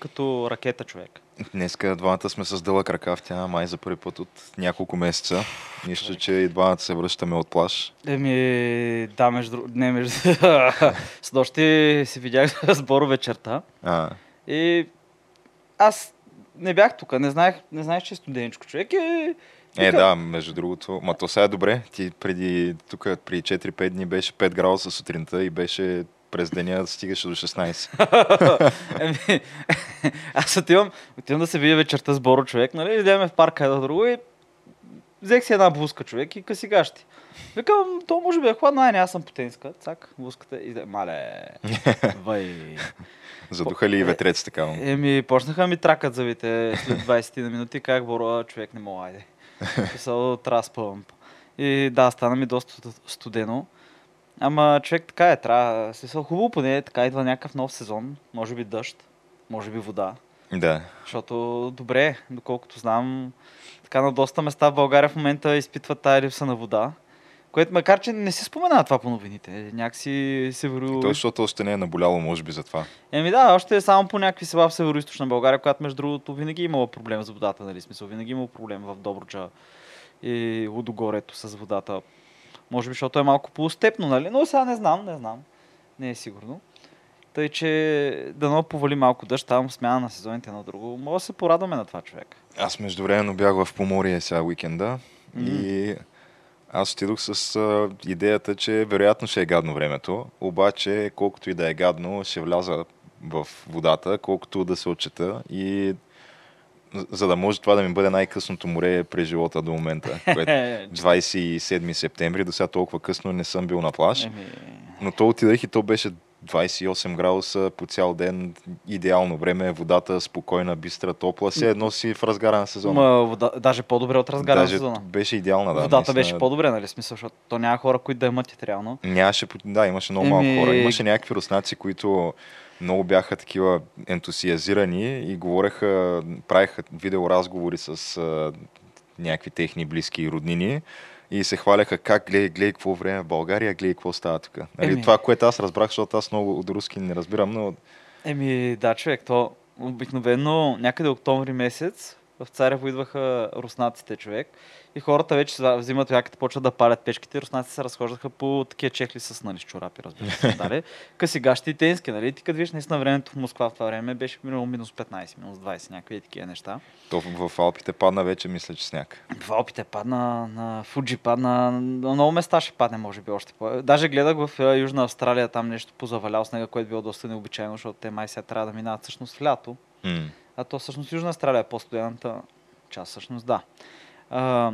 Като ракета човек. Днеска двамата сме с дълъг ръкав, тя май за първи път от няколко месеца. Нищо, че и двамата се връщаме от плаш. Еми, да, между Не, между... С нощи си видях сборо вечерта. А, И аз не бях тук, не знаех, не знаех, че е студеничко човек. И... е, Вика- да, между другото. Ма то сега е добре. Ти преди, тук при 4-5 дни беше 5 градуса сутринта и беше през деня стигаше до 16. Еми, аз отивам, отивам да се видя вечерта с Боро човек, нали? Идеме в парка едно друго и взех си една блузка човек и къси гащи. Викам, то може би е хладно, ай, не, аз съм потенска. Цак, блузката и мале, вай. Задуха ли и ветрец така? Еми, почнаха ми тракат зъбите след 20 на минути, как Боро, човек не мога, айде. Писал, спъвам. И да, стана ми доста студено. Ама човек така е, трябва, смисъл хубаво поне, така идва някакъв нов сезон, може би дъжд, може би вода. Да. Защото добре, доколкото знам, така на доста места в България в момента изпитват тая липса на вода. Което макар, че не се спомена това по новините. Някакси северо... Той, защото още не е наболяло, може би, за това. Еми да, още е само по някакви села в северо България, която между другото винаги е имала проблем с водата, нали? Смисъл, винаги е имал проблем в Добруджа и Лудогорето с водата. Може би, защото е малко полустепно, нали? Но сега не знам, не знам. Не е сигурно. Тъй, че дано повали малко дъжд, там смяна на сезоните на друго. Мога да се порадваме на това човек. Аз междувременно бях в Поморие сега уикенда и аз отидох с а, идеята, че вероятно ще е гадно времето, обаче колкото и да е гадно, ще вляза в водата, колкото да се отчета и за- да може това да ми бъде най-късното море през живота до момента. Което 27 септември, до сега толкова късно не съм бил на плаж. Но то отидах и то беше 28 градуса по цял ден, идеално време, водата спокойна, бистра, топла, все едно си в разгара на сезона. Ма, вода, даже по-добре от разгара на Даже сезона. беше идеална, да. Водата наистина. беше по-добре, нали? Смисъл, защото то няма хора, които да мътят реално. Нямаше, да, имаше много малко Еми- хора. Имаше някакви руснаци, които много бяха такива ентусиазирани и говореха, правеха видеоразговори с а, някакви техни близки и роднини и се хваляха как гледай, гледай какво време в България, гледай какво става тук. Нали, Еми. Това, което аз разбрах, защото аз много от руски не разбирам, но Еми, да, човек, то обикновено някъде октомври месец в Царево идваха руснаците, човек. И хората вече взимат яките, почват да палят печките. Руснаците се разхождаха по такива чехли с нали, чорапи, разбира се. Дали? Къси гащи и тенски, нали? Ти като виж наистина времето в Москва в това време беше минало минус 15, минус 20, някакви такива неща. то в, Алпите падна вече, мисля, че сняг. В Алпите падна, на Фуджи падна, на много места ще падне, може би още по. Даже гледах в е, Южна Австралия там нещо позавалял снега, което било доста необичайно, защото те май сега трябва да минават всъщност в лято. М. А то всъщност Южна Австралия е по-студената част, всъщност да. А,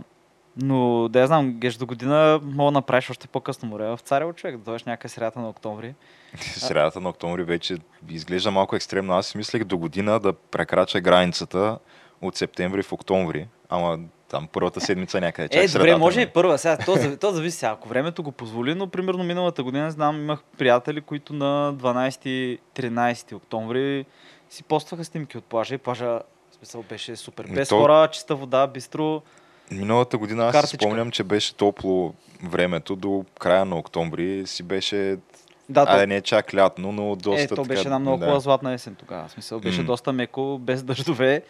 но да я знам, геш до година мога да направиш още по-късно море в Царево човек, да дойдеш някъде средата на октомври. Средата на октомври вече изглежда малко екстремно. Аз мислех до година да прекрача границата от септември в октомври, ама там първата седмица някъде. чак Е, добре, може и първа. Сега, то, то зависи сега, ако времето го позволи, но примерно миналата година, знам, имах приятели, които на 12-13 октомври си постваха снимки от плажа и плажа в смисъл беше супер. Без то- хора, чиста вода, бистро. Миналата година аз Картичка. спомням, че беше топло времето до края на октомври. Си беше, Да, то, айде не чак лятно, но доста е, то така, беше една много да. златна есен тогава. В смисъл беше М. доста меко, без дъждове,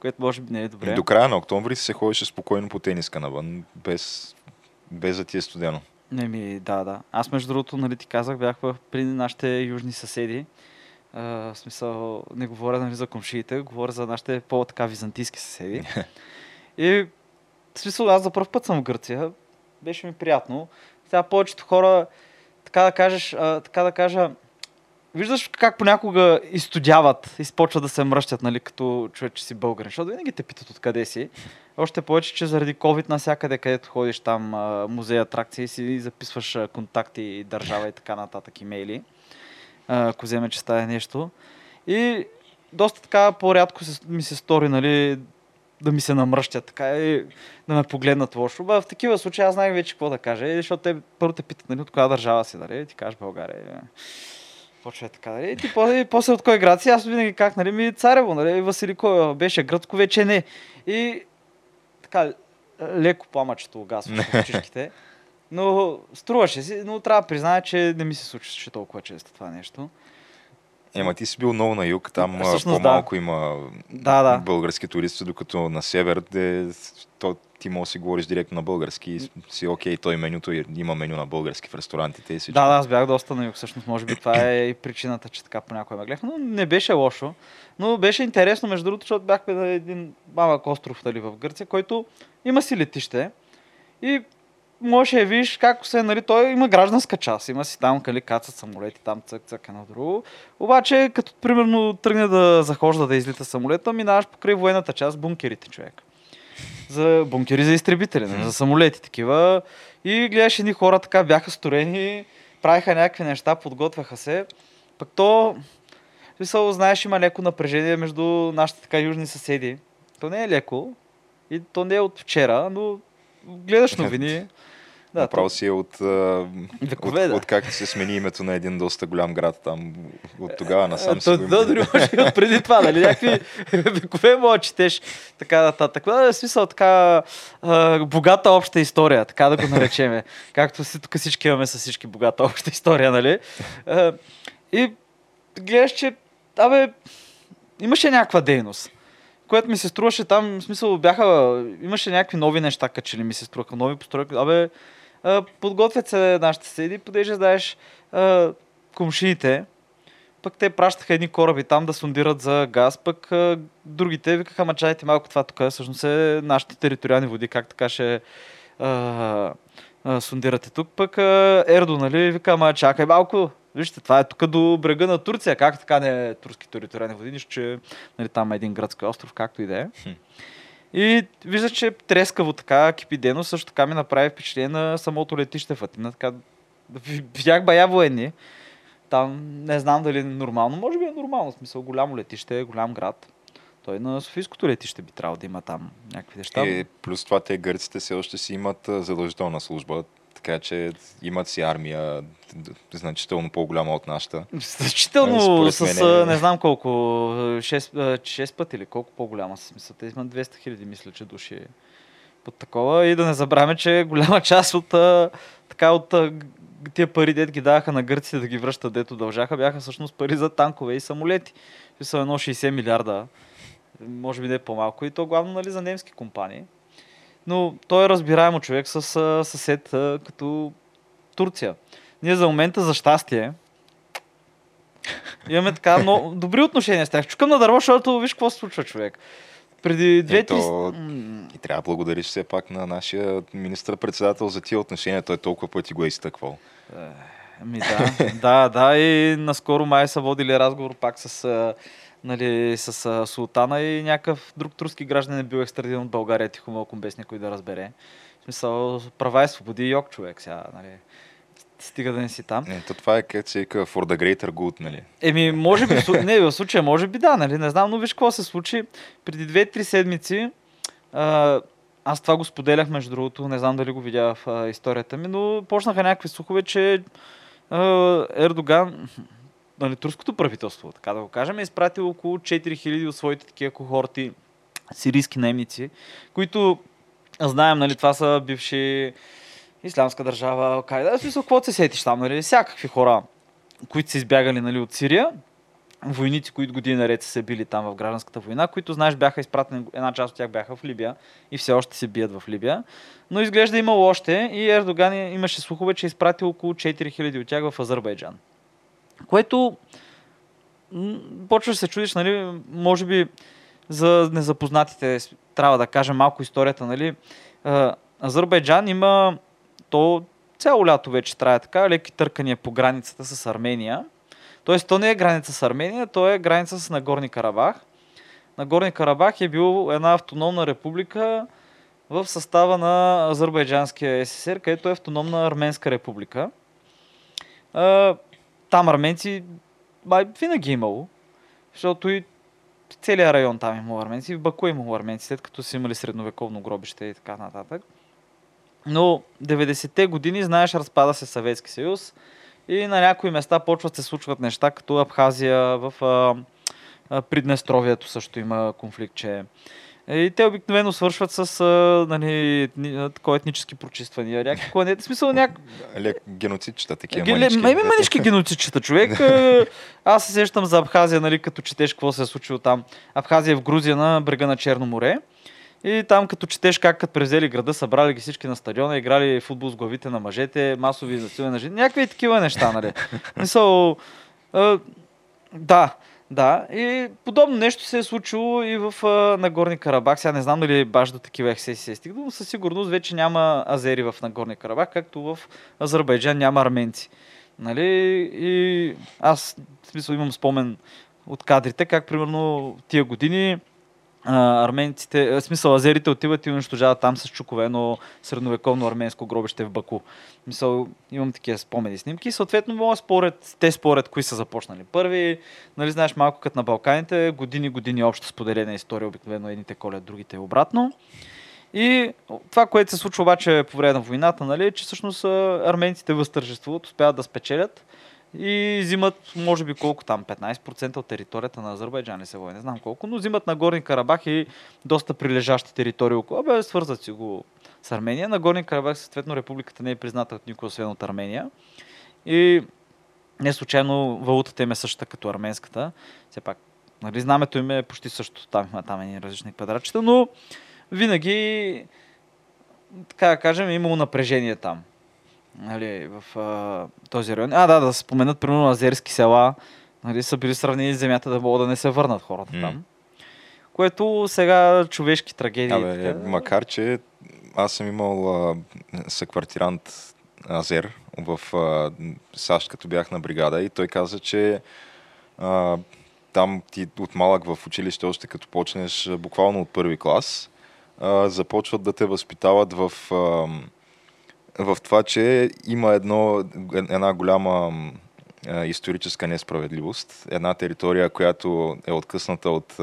което може би не е добре. До края на октомври се ходеше спокойно по тениска навън, без, без да ти е студено. Не ми, да, да. Аз между другото, нали ти казах, бях при нашите южни съседи. А, в смисъл, не говоря нали, за комшиите, говоря за нашите по-така византийски съседи. И смисъл, аз за първ път съм в Гърция. Беше ми приятно. Сега повечето хора, така да кажеш, а, така да кажа, виждаш как понякога изстудяват и спочват да се мръщат, нали, като човек, че си българин, защото винаги те питат откъде си. Още повече, че заради COVID навсякъде, където ходиш там, музей, атракции, си записваш контакти, държава и така нататък, имейли, ако вземе, че стане нещо. И доста така по-рядко ми се стори, нали, да ми се намръщат така и да ме погледнат лошо. Ба, в такива случаи аз знаех вече какво да кажа, и защото те първо те питат, нали, от коя държава си, нали, ти кажеш България. Почва е така, нали? И, ти, после, после от кой град си, аз винаги как, нали, ми Царево, нали, Василико беше гръцко, вече не. И така, леко пламъчето угасва в очишките. Но струваше си, но трябва да призная, че не ми се случваше толкова често това нещо. Ема ти си бил много на юг, там Всъщност, по-малко има Да, да. български туристи, докато на север де, то, ти можеш да си говориш директно на български и си окей, той менюто има меню на български в ресторантите и всичко. Да, да, аз бях доста на юг, всъщност, може би това е и причината, че така понякога ме гледах, но не беше лошо. Но беше интересно, между другото, защото бяхме на един малък остров нали, в Гърция, който има си летище и може да видиш как се, нали, той има гражданска част, има си там, кали кацат самолети, там цък, цък, едно друго. Обаче, като примерно тръгне да захожда да излита самолета, минаваш покрай военната част, бункерите, човек. За бункери за изтребители, нали, за самолети такива. И гледаш едни хора така бяха сторени, правиха някакви неща, подготвяха се. Пък то, смисъл, знаеш, има леко напрежение между нашите така южни съседи. То не е леко и то не е от вчера, но гледаш новини. Да, Направо си е от, Векове, от, да. от как се смени името на един доста голям град там. От тогава насам си То, го да, дори може и преди това, нали? Някакви векове мога четеш така нататък. Да, в смисъл така а, богата обща история, така да го наречеме. Както си, тук всички имаме с всички богата обща история, нали? А, и гледаш, че абе, имаше някаква дейност което ми се струваше там, в смисъл бяха, имаше някакви нови неща, качели ми се струваха, нови постройки. Абе, подготвят се нашите съседи, понеже знаеш а, комшините, пък те пращаха едни кораби там да сондират за газ, пък а, другите викаха, ма чайте малко това тук, всъщност е нашите териториални води, как така ще а, а, сондирате тук, пък а, Ердо, нали, вика, ма чакай малко, Вижте, това е тук до брега на Турция. Как така не е турски териториални води, нищо, че нали, там е един градски остров, както и да е. И вижда, че трескаво така, кипи дейност, също така ми направи впечатление на самото летище в Атина. Така, ви- видях бая военни. Там не знам дали е нормално. Може би е нормално, в смисъл голямо летище, голям град. Той на Софийското летище би трябвало да има там някакви неща. И плюс това те гърците все още си имат задължителна служба, така че имат си армия значително по-голяма от нашата. Значително Според с мен е- а, не знам колко, 6, 6 пъти или колко по-голяма с смисъл. Те имат 200 хиляди, мисля, че души под такова. И да не забравяме, че голяма част от, а, така, от а, тия пари, дет ги даваха на гърците да ги връщат, дето дължаха, бяха всъщност пари за танкове и самолети. Са едно 60 милиарда, може би не по-малко. И то главно нали, за немски компании. Но той е разбираемо човек с съсед като Турция. Ние за момента, за щастие, имаме така но, добри отношения с тях. Чукам на дърво, защото виж какво се случва човек. Преди две-три... Ето, М, И трябва да благодариш все пак на нашия министър-председател за тия отношения. Той толкова пъти го е изтъквал. Ами да, да, да, и наскоро май са водили разговор пак с, нали, с а, султана и някакъв друг турски гражданин е бил екстрадиран от България, тихо малко без някой да разбере. В смисъл, права и свободи ок човек сега, нали. Стига да не си там. Ето това е как се вика for the greater good, нали? Еми, може би, не, в случая, може би да, нали, не знам, но виж какво се случи. Преди 2-3 седмици, а, аз това го споделях, между другото, не знам дали го видя в а, историята ми, но почнаха някакви слухове, че а, Ердоган, нали, турското правителство, така да го кажем, е изпратил около 4000 от своите такива кохорти сирийски наемници, които знаем, нали, това са бивши Исламска държава, Алкайда. В смисъл, какво се сетиш там, нали? Всякакви хора, които са избягали нали, от Сирия, войници, които години наред са били там в гражданската война, които, знаеш, бяха изпратени, една част от тях бяха в Либия и все още се бият в Либия. Но изглежда имало още и Ердоган имаше слухове, че е изпратил около 4000 от тях в Азербайджан. Което почваш се чудиш, нали, може би за незапознатите трябва да кажем малко историята, нали. Азербайджан има то цяло лято вече трае така, леки търкания по границата с Армения. Тоест, то не е граница с Армения, то е граница с Нагорни Карабах. Нагорни Карабах е бил една автономна република в състава на Азербайджанския СССР, където е автономна арменска република. Там арменци бай, винаги е имало, защото и целият район там е имало арменци, в Баку е имало арменци, след като са имали средновековно гробище и така нататък. Но 90-те години, знаеш, разпада се Съветски съюз и на някои места почват се случват неща, като Абхазия, в а, а, Приднестровието също има конфликт, че и те обикновено свършват с а, нали, такова етнически прочиствания. Някакво, не, смисъл няк... Лек, геноцидчета, такива Геле, манички. ма, има манички геноцидчета, човек. Е, Аз се сещам за Абхазия, нали, като четеш какво се е случило там. Абхазия е в Грузия на брега на Черно море. И там като четеш как като превзели града, събрали ги всички на стадиона, играли футбол с главите на мъжете, масови изнасилвания на жени, някакви такива неща, нали. Мисъл, е, да, да. И подобно нещо се е случило и в а, Нагорни Карабах. Сега не знам дали баш до такива ексеси се е стигнало, но със сигурност вече няма азери в Нагорни Карабах, както в Азербайджан няма арменци. Нали? И аз, в смисъл, имам спомен от кадрите, как примерно тия години а, арменците, в смисъл азерите отиват и унищожават там с чукове едно средновековно арменско гробище в Баку. Мисъл, имам такива спомени снимки. Съответно, мога според, те според кои са започнали първи. Нали, знаеш, малко като на Балканите, години, години общо споделена история, обикновено едните колят, другите обратно. И това, което се случва обаче по време на войната, нали, е, че всъщност арменците възтържествуват, успяват да спечелят и взимат, може би колко там, 15% от територията на Азербайджан не се води, не знам колко, но взимат на Горни Карабах и доста прилежащи територии около. Бе, свързват си го с Армения. На Горни Карабах, съответно, републиката не е призната от никой, освен от Армения. И не случайно валутата им е същата като арменската. Все пак, нали, знамето им е почти също. Там има там едни различни квадратчета, но винаги, така да кажем, е имало напрежение там. Нали, в а, този район. А, да, да споменат, примерно, азерски села, нали, са били сравнени с земята да могат да не се върнат хората М. там. Което сега човешки трагедии. Абе, така, макар, че аз съм имал а, съквартирант Азер в а, САЩ, като бях на бригада и той каза, че а, там ти от малък в училище, още като почнеш буквално от първи клас, а, започват да те възпитават в, а, в това, че има едно, една голяма историческа несправедливост. Една територия, която е откъсната от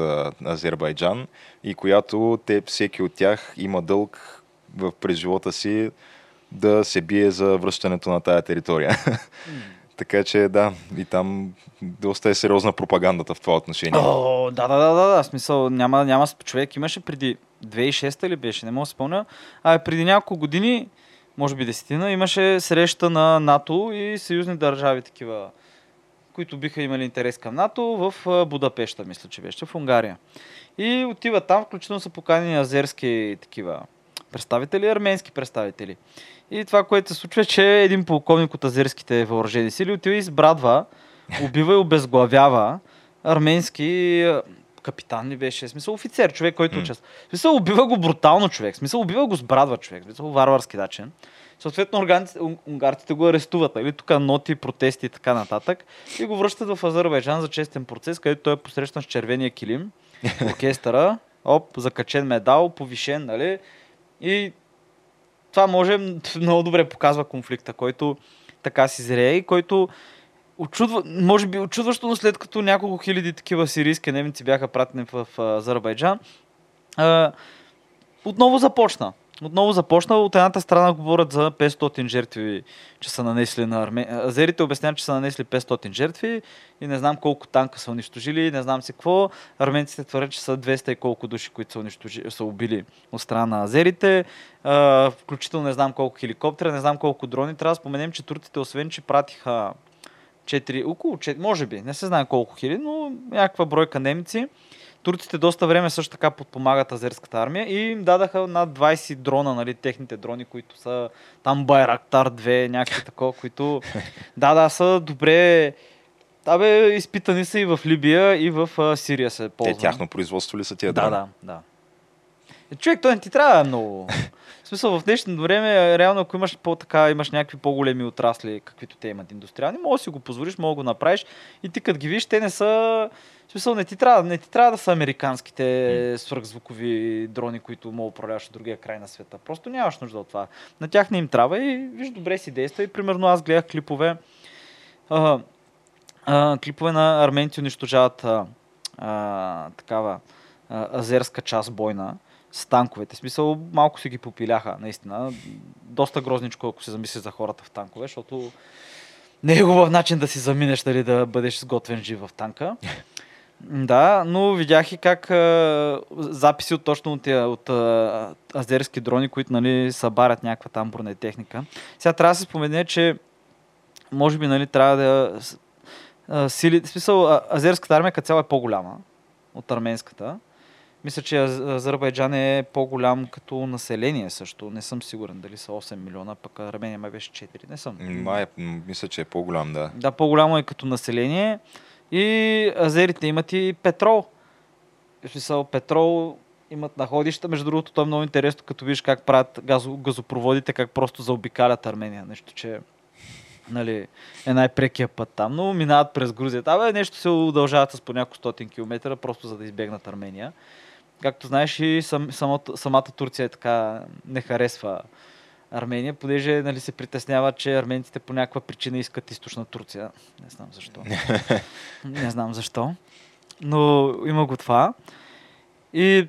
Азербайджан и която те, всеки от тях има дълг в, през живота си да се бие за връщането на тая територия. така че да, и там доста е сериозна пропагандата в това отношение. Да, да, да, да, да. Смисъл, няма, няма човек. Имаше преди 2006 ли беше, не мога да спомня. А преди няколко години, може би десетина, имаше среща на НАТО и съюзни държави такива, които биха имали интерес към НАТО в Будапешта, мисля, че беше, в Унгария. И отиват там, включително са поканени азерски такива представители, арменски представители. И това, което се случва, е, че един полковник от азерските въоръжени сили отива и избрадва, убива и обезглавява арменски капитан ли беше, смисъл офицер, човек, който М. участва. Смисъл убива го брутално човек, смисъл убива го с брадва човек, смисъл варварски начин. Съответно, унгарците, ун- унгарците го арестуват, нали, тук ноти, протести и така нататък. И го връщат в Азербайджан за честен процес, където той е посрещан с червения килим, оркестъра, оп, закачен медал, повишен, нали. И това може много добре показва конфликта, който така си зрее и който очудва, може би очудващо, но след като няколко хиляди такива сирийски немци бяха пратени в, Азербайджан, отново започна. Отново започна. От едната страна говорят за 500 жертви, че са нанесли на Армения. Азерите обясняват, че са нанесли 500 жертви и не знам колко танка са унищожили, не знам си какво. Арменците твърдят, че са 200 и колко души, които са, унищожи, са убили от страна на азерите. А, включително не знам колко хеликоптера, не знам колко дрони. Трябва да споменем, че турците, освен че пратиха 4, около 4, може би, не се знае колко хиляди, но някаква бройка немци. Турците доста време също така подпомагат азерската армия и им дадаха над 20 дрона, нали, техните дрони, които са там Байрактар 2, някакви такова, които да, да, са добре Абе, изпитани са и в Либия, и в а, Сирия се ползват. Те тяхно производство ли са тия Да, да, да. Човек, той не ти трябва много. В смисъл, в днешно време, реално, ако имаш по-така, имаш някакви по-големи отрасли, каквито те имат индустриални, може да си го позволиш, може да го направиш. И ти като ги видиш, те не са... В смисъл, не ти трябва, не ти трябва да са американските свръхзвукови дрони, които да управляваш от другия край на света. Просто нямаш нужда от това. На тях не им трябва и виж, добре си действа. И примерно аз гледах клипове, а, а, клипове на арменци унищожават а, а, такава а, азерска част бойна с танковете. Смисъл, малко си ги попиляха, наистина. Доста грозничко, ако се замислиш за хората в танкове, защото не е хубав начин да си заминеш, дали да бъдеш сготвен жив в танка. Да, но видях и как а, записи от точно от, от а, азерски дрони, които нали, събарят някаква там бронетехника. Сега трябва да се спомене, че може би нали, трябва да а, сили... В смисъл, а, азерската армия като цяло е по-голяма от арменската. Мисля, че Аз- Азербайджан е по-голям като население също. Не съм сигурен дали са 8 милиона, пък Армения май беше 4. Не съм. Май, м, мисля, че е по-голям, да. Да, по-голямо е като население. И азерите имат и петрол. В смисъл, петрол имат находища. Между другото, то е много интересно, като видиш как правят газо, газопроводите, как просто заобикалят Армения. Нещо, че нали, е най-прекия път там, но минават през Грузия. Абе, нещо се удължават с по няколко стотин километра, просто за да избегнат Армения. Както знаеш, и сам, самото, самата Турция е така, не харесва Армения, понеже нали, се притеснява, че арменците по някаква причина искат източна Турция. Не знам защо. не знам защо. Но има го това. И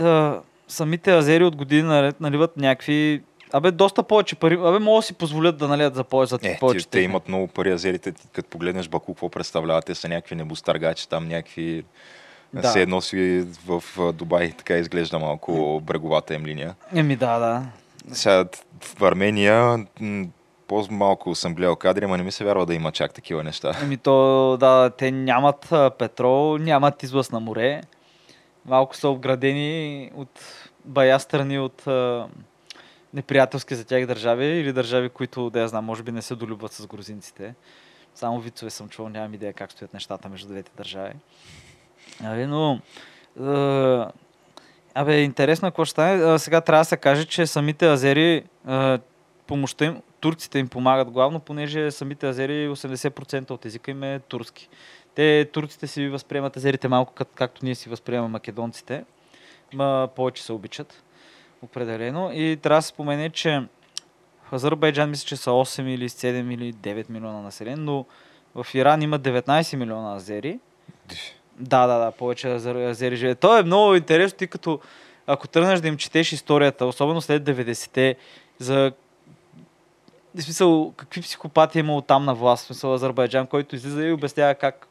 а, самите азери от години наред наливат някакви Абе, доста повече пари. Абе, могат да си позволят да налият за повече. Е, повече те, те имат много пари, азерите. Като погледнеш Баку, какво представляват? Те са някакви небостъргачи, там някакви... Да. Едно си в Дубай така изглежда малко бреговата им линия. Еми да, да. Сега в Армения по-малко съм гледал кадри, ама не ми се вярва да има чак такива неща. Еми то, да, те нямат петрол, нямат излъз на море. Малко са обградени от бая страни от а, неприятелски за тях държави или държави, които, да я знам, може би не се долюбват с грузинците. Само вицове съм чувал, нямам идея как стоят нещата между двете държави. Абе, но... А, абе, интересно е какво ще стане. А, сега трябва да се каже, че самите азери, а, помощта им, турците им помагат главно, понеже самите азери 80% от езика им е турски. Те, турците си възприемат азерите малко как, както ние си възприемаме македонците, ма повече се обичат, определено. И трябва да се спомене, че в Азербайджан мисля, че са 8 или 7 или 9 милиона население, но в Иран има 19 милиона азери. Да, да, да, повече азери живеят. То е много интересно, ти като ако тръгнеш да им четеш историята, особено след 90-те, за в смисъл, какви психопати е имало там на власт, в смисъл Азербайджан, който излиза и обяснява как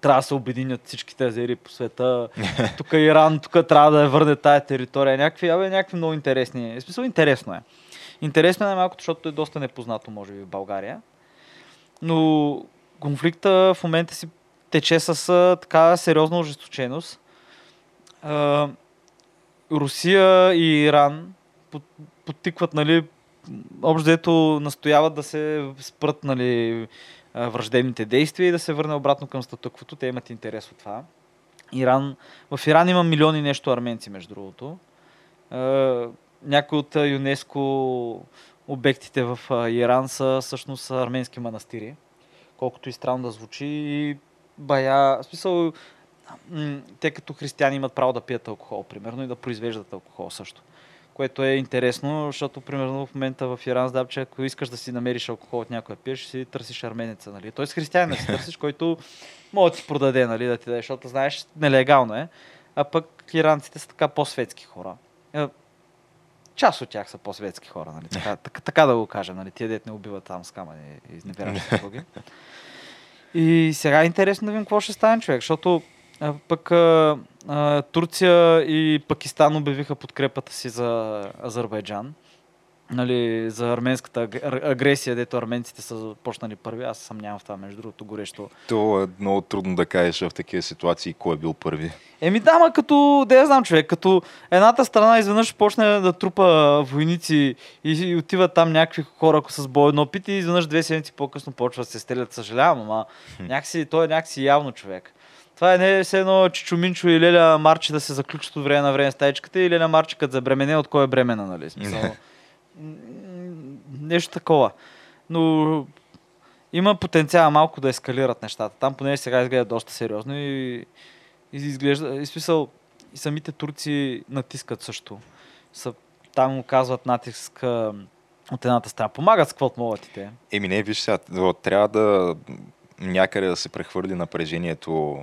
трябва да се обединят всичките азери по света. тук Иран, тук трябва да върне тая територия. Някакви, абе, някакви много интересни. В смисъл, интересно е. Интересно е най-малкото, защото е доста непознато, може би, в България. Но конфликта в момента си тече с така сериозна ожесточеност. Русия и Иран под, подтикват, нали, общо настояват да се спрат, нали, враждебните действия и да се върне обратно към статуквото. Те имат интерес от това. Иран, в Иран има милиони нещо арменци, между другото. Някои от ЮНЕСКО обектите в Иран са всъщност арменски манастири. Колкото и странно да звучи. Бая, в смисъл, те като християни имат право да пият алкохол, примерно, и да произвеждат алкохол също. Което е интересно, защото, примерно, в момента в Иран знам, че ако искаш да си намериш алкохол от някой да пиеш, си търсиш арменеца, нали? Тоест християнин си търсиш, който може да ти продаде, нали, да ти даде, защото знаеш, нелегално е. А пък иранците са така по-светски хора. Е, Част от тях са по-светски хора, нали? Така, така, така да го кажем, нали? Тия дет не убиват там с камъни и изневеряват съпруги. И сега е интересно да видим какво ще стане човек, защото пък а, а, Турция и Пакистан обявиха подкрепата си за Азербайджан. Нали, за арменската аг- ар- агресия, дето арменците са почнали първи. Аз съмнявам в това, между другото, горещо. То е много трудно да кажеш в такива ситуации кой е бил първи. Еми да, ма като, да я знам човек, като едната страна изведнъж почне да трупа войници и, и отиват там някакви хора с боен опит и изведнъж две седмици по-късно почват да се стрелят, съжалявам, ама някакси, той е някакси явно човек. Това е не все едно Чичо Минчо и Леля Марчи да се заключат от време на време с таечката и Леля Марчи като забремене от кой е бремена, нали? Смисъл, нещо такова. Но има потенциал малко да ескалират нещата. Там поне сега изглежда доста сериозно и, и изглежда, и смисъл, и самите турци натискат също. Са, там оказват натиск от едната страна. Помагат с каквото могат и те. Еми не, виж сега, трябва да някъде да се прехвърли напрежението,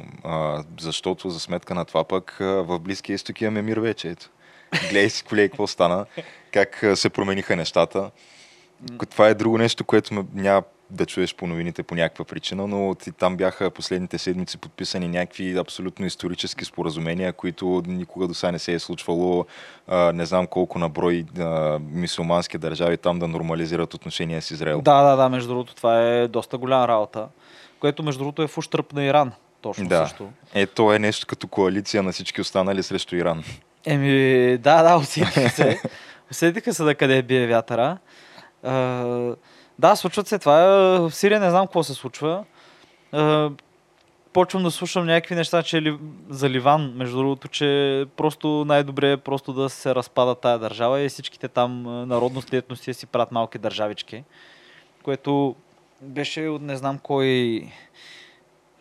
защото за сметка на това пък а, в Близкия изток имаме мир вече. Ето. Гледай си, колей, какво стана, как се промениха нещата. Това е друго нещо, което ме, няма да чуеш по новините по някаква причина, но ти, там бяха последните седмици подписани някакви абсолютно исторически споразумения, които никога до сега не се е случвало. А, не знам колко на брой мисулмански държави там да нормализират отношения с Израел. Да, да, да, между другото, това е доста голяма работа, което между другото е в ущърп на Иран. Точно Да. също. Е, то е нещо като коалиция на всички останали срещу Иран. Еми, да, да, усетиха се. усетиха се да къде бие вятъра. А, да, случват се това. В Сирия не знам какво се случва. А, почвам да слушам някакви неща, че ли, за Ливан, между другото, че просто най-добре е просто да се разпада тая държава и всичките там народности етности си правят малки държавички, което беше от не знам кой...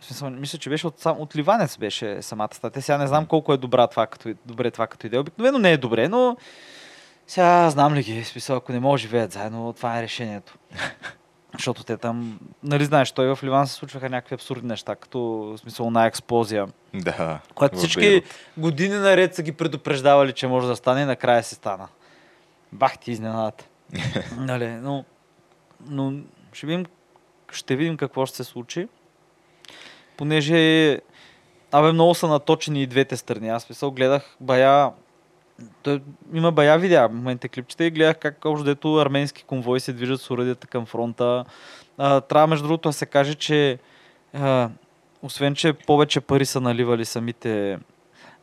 Смисъл, мисля, че беше от, сам, от Ливанец беше самата статия. Сега не знам колко е добра това, като, добре това като идея. Обикновено не е добре, но сега знам ли ги, смисъл, ако не да живеят заедно, това е решението. Защото те там, нали знаеш, той в Ливан се случваха някакви абсурдни неща, като в смисъл на експлозия. Да. Когато в всички Бейрут. години наред са ги предупреждавали, че може да стане, и накрая се стана. Бах ти изненадата. нали, но, но ще видим, ще видим какво ще се случи. Понеже Абе, много са наточени и двете страни. Аз мисъл, гледах бая... Той, има бая видеа в момента клипчета и гледах как общо дето арменски конвои се движат с уредията към фронта. А, трябва между другото да се каже, че а, освен, че повече пари са наливали самите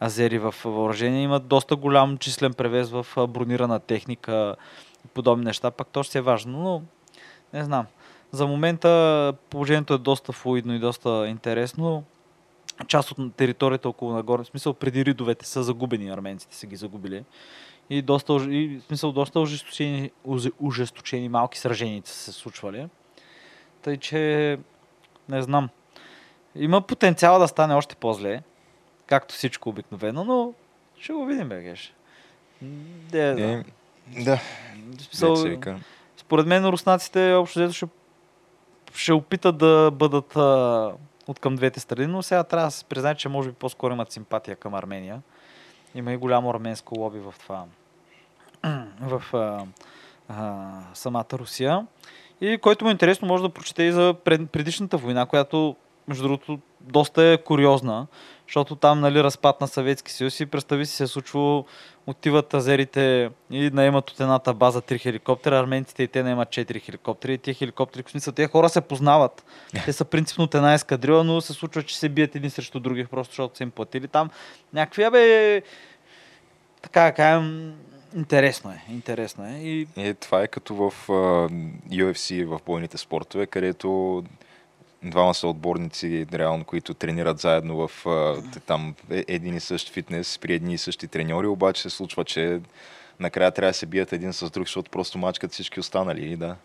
азери в въоръжение, имат доста голям числен превес в бронирана техника и подобни неща. Пак то ще е важно, но не знам. За момента положението е доста флуидно и доста интересно. Част от територията около Нагорни, в смисъл преди ридовете са загубени, арменците са ги загубили. И доста, и, в смисъл, доста ожесточени, ожесточени малки сражения са се случвали. Тъй, че не знам. Има потенциал да стане още по-зле, както всичко обикновено, но ще го видим, бе, Геш. Де, да. Е, да, В смисъл, според мен руснаците общо взето ще, ще опитат да бъдат а, от към двете страни, но сега трябва да се признае, че може би по-скоро имат симпатия към Армения. Има и голямо арменско лоби в това. в а, а, самата Русия. И който му е интересно, може да прочете и за пред, предишната война, която, между другото, доста е куриозна, защото там, нали, разпад на Съветски съюз и представи си се е случвало, отиват азерите и наемат от едната база три хеликоптера, арменците и те наемат четири хеликоптери и тези хеликоптери, в смисъл, тези хора се познават. Те са принципно от една ескадрила, но се случва, че се бият един срещу други, просто защото са им платили там. Някакви, бе, така кажем, интересно е, интересно е. И Е, това е като в а, UFC, в бойните спортове, където двама са отборници, реално, които тренират заедно в там е- един и същ фитнес, при едни и същи треньори, обаче се случва, че накрая трябва да се бият един с друг, защото просто мачкат всички останали. Да.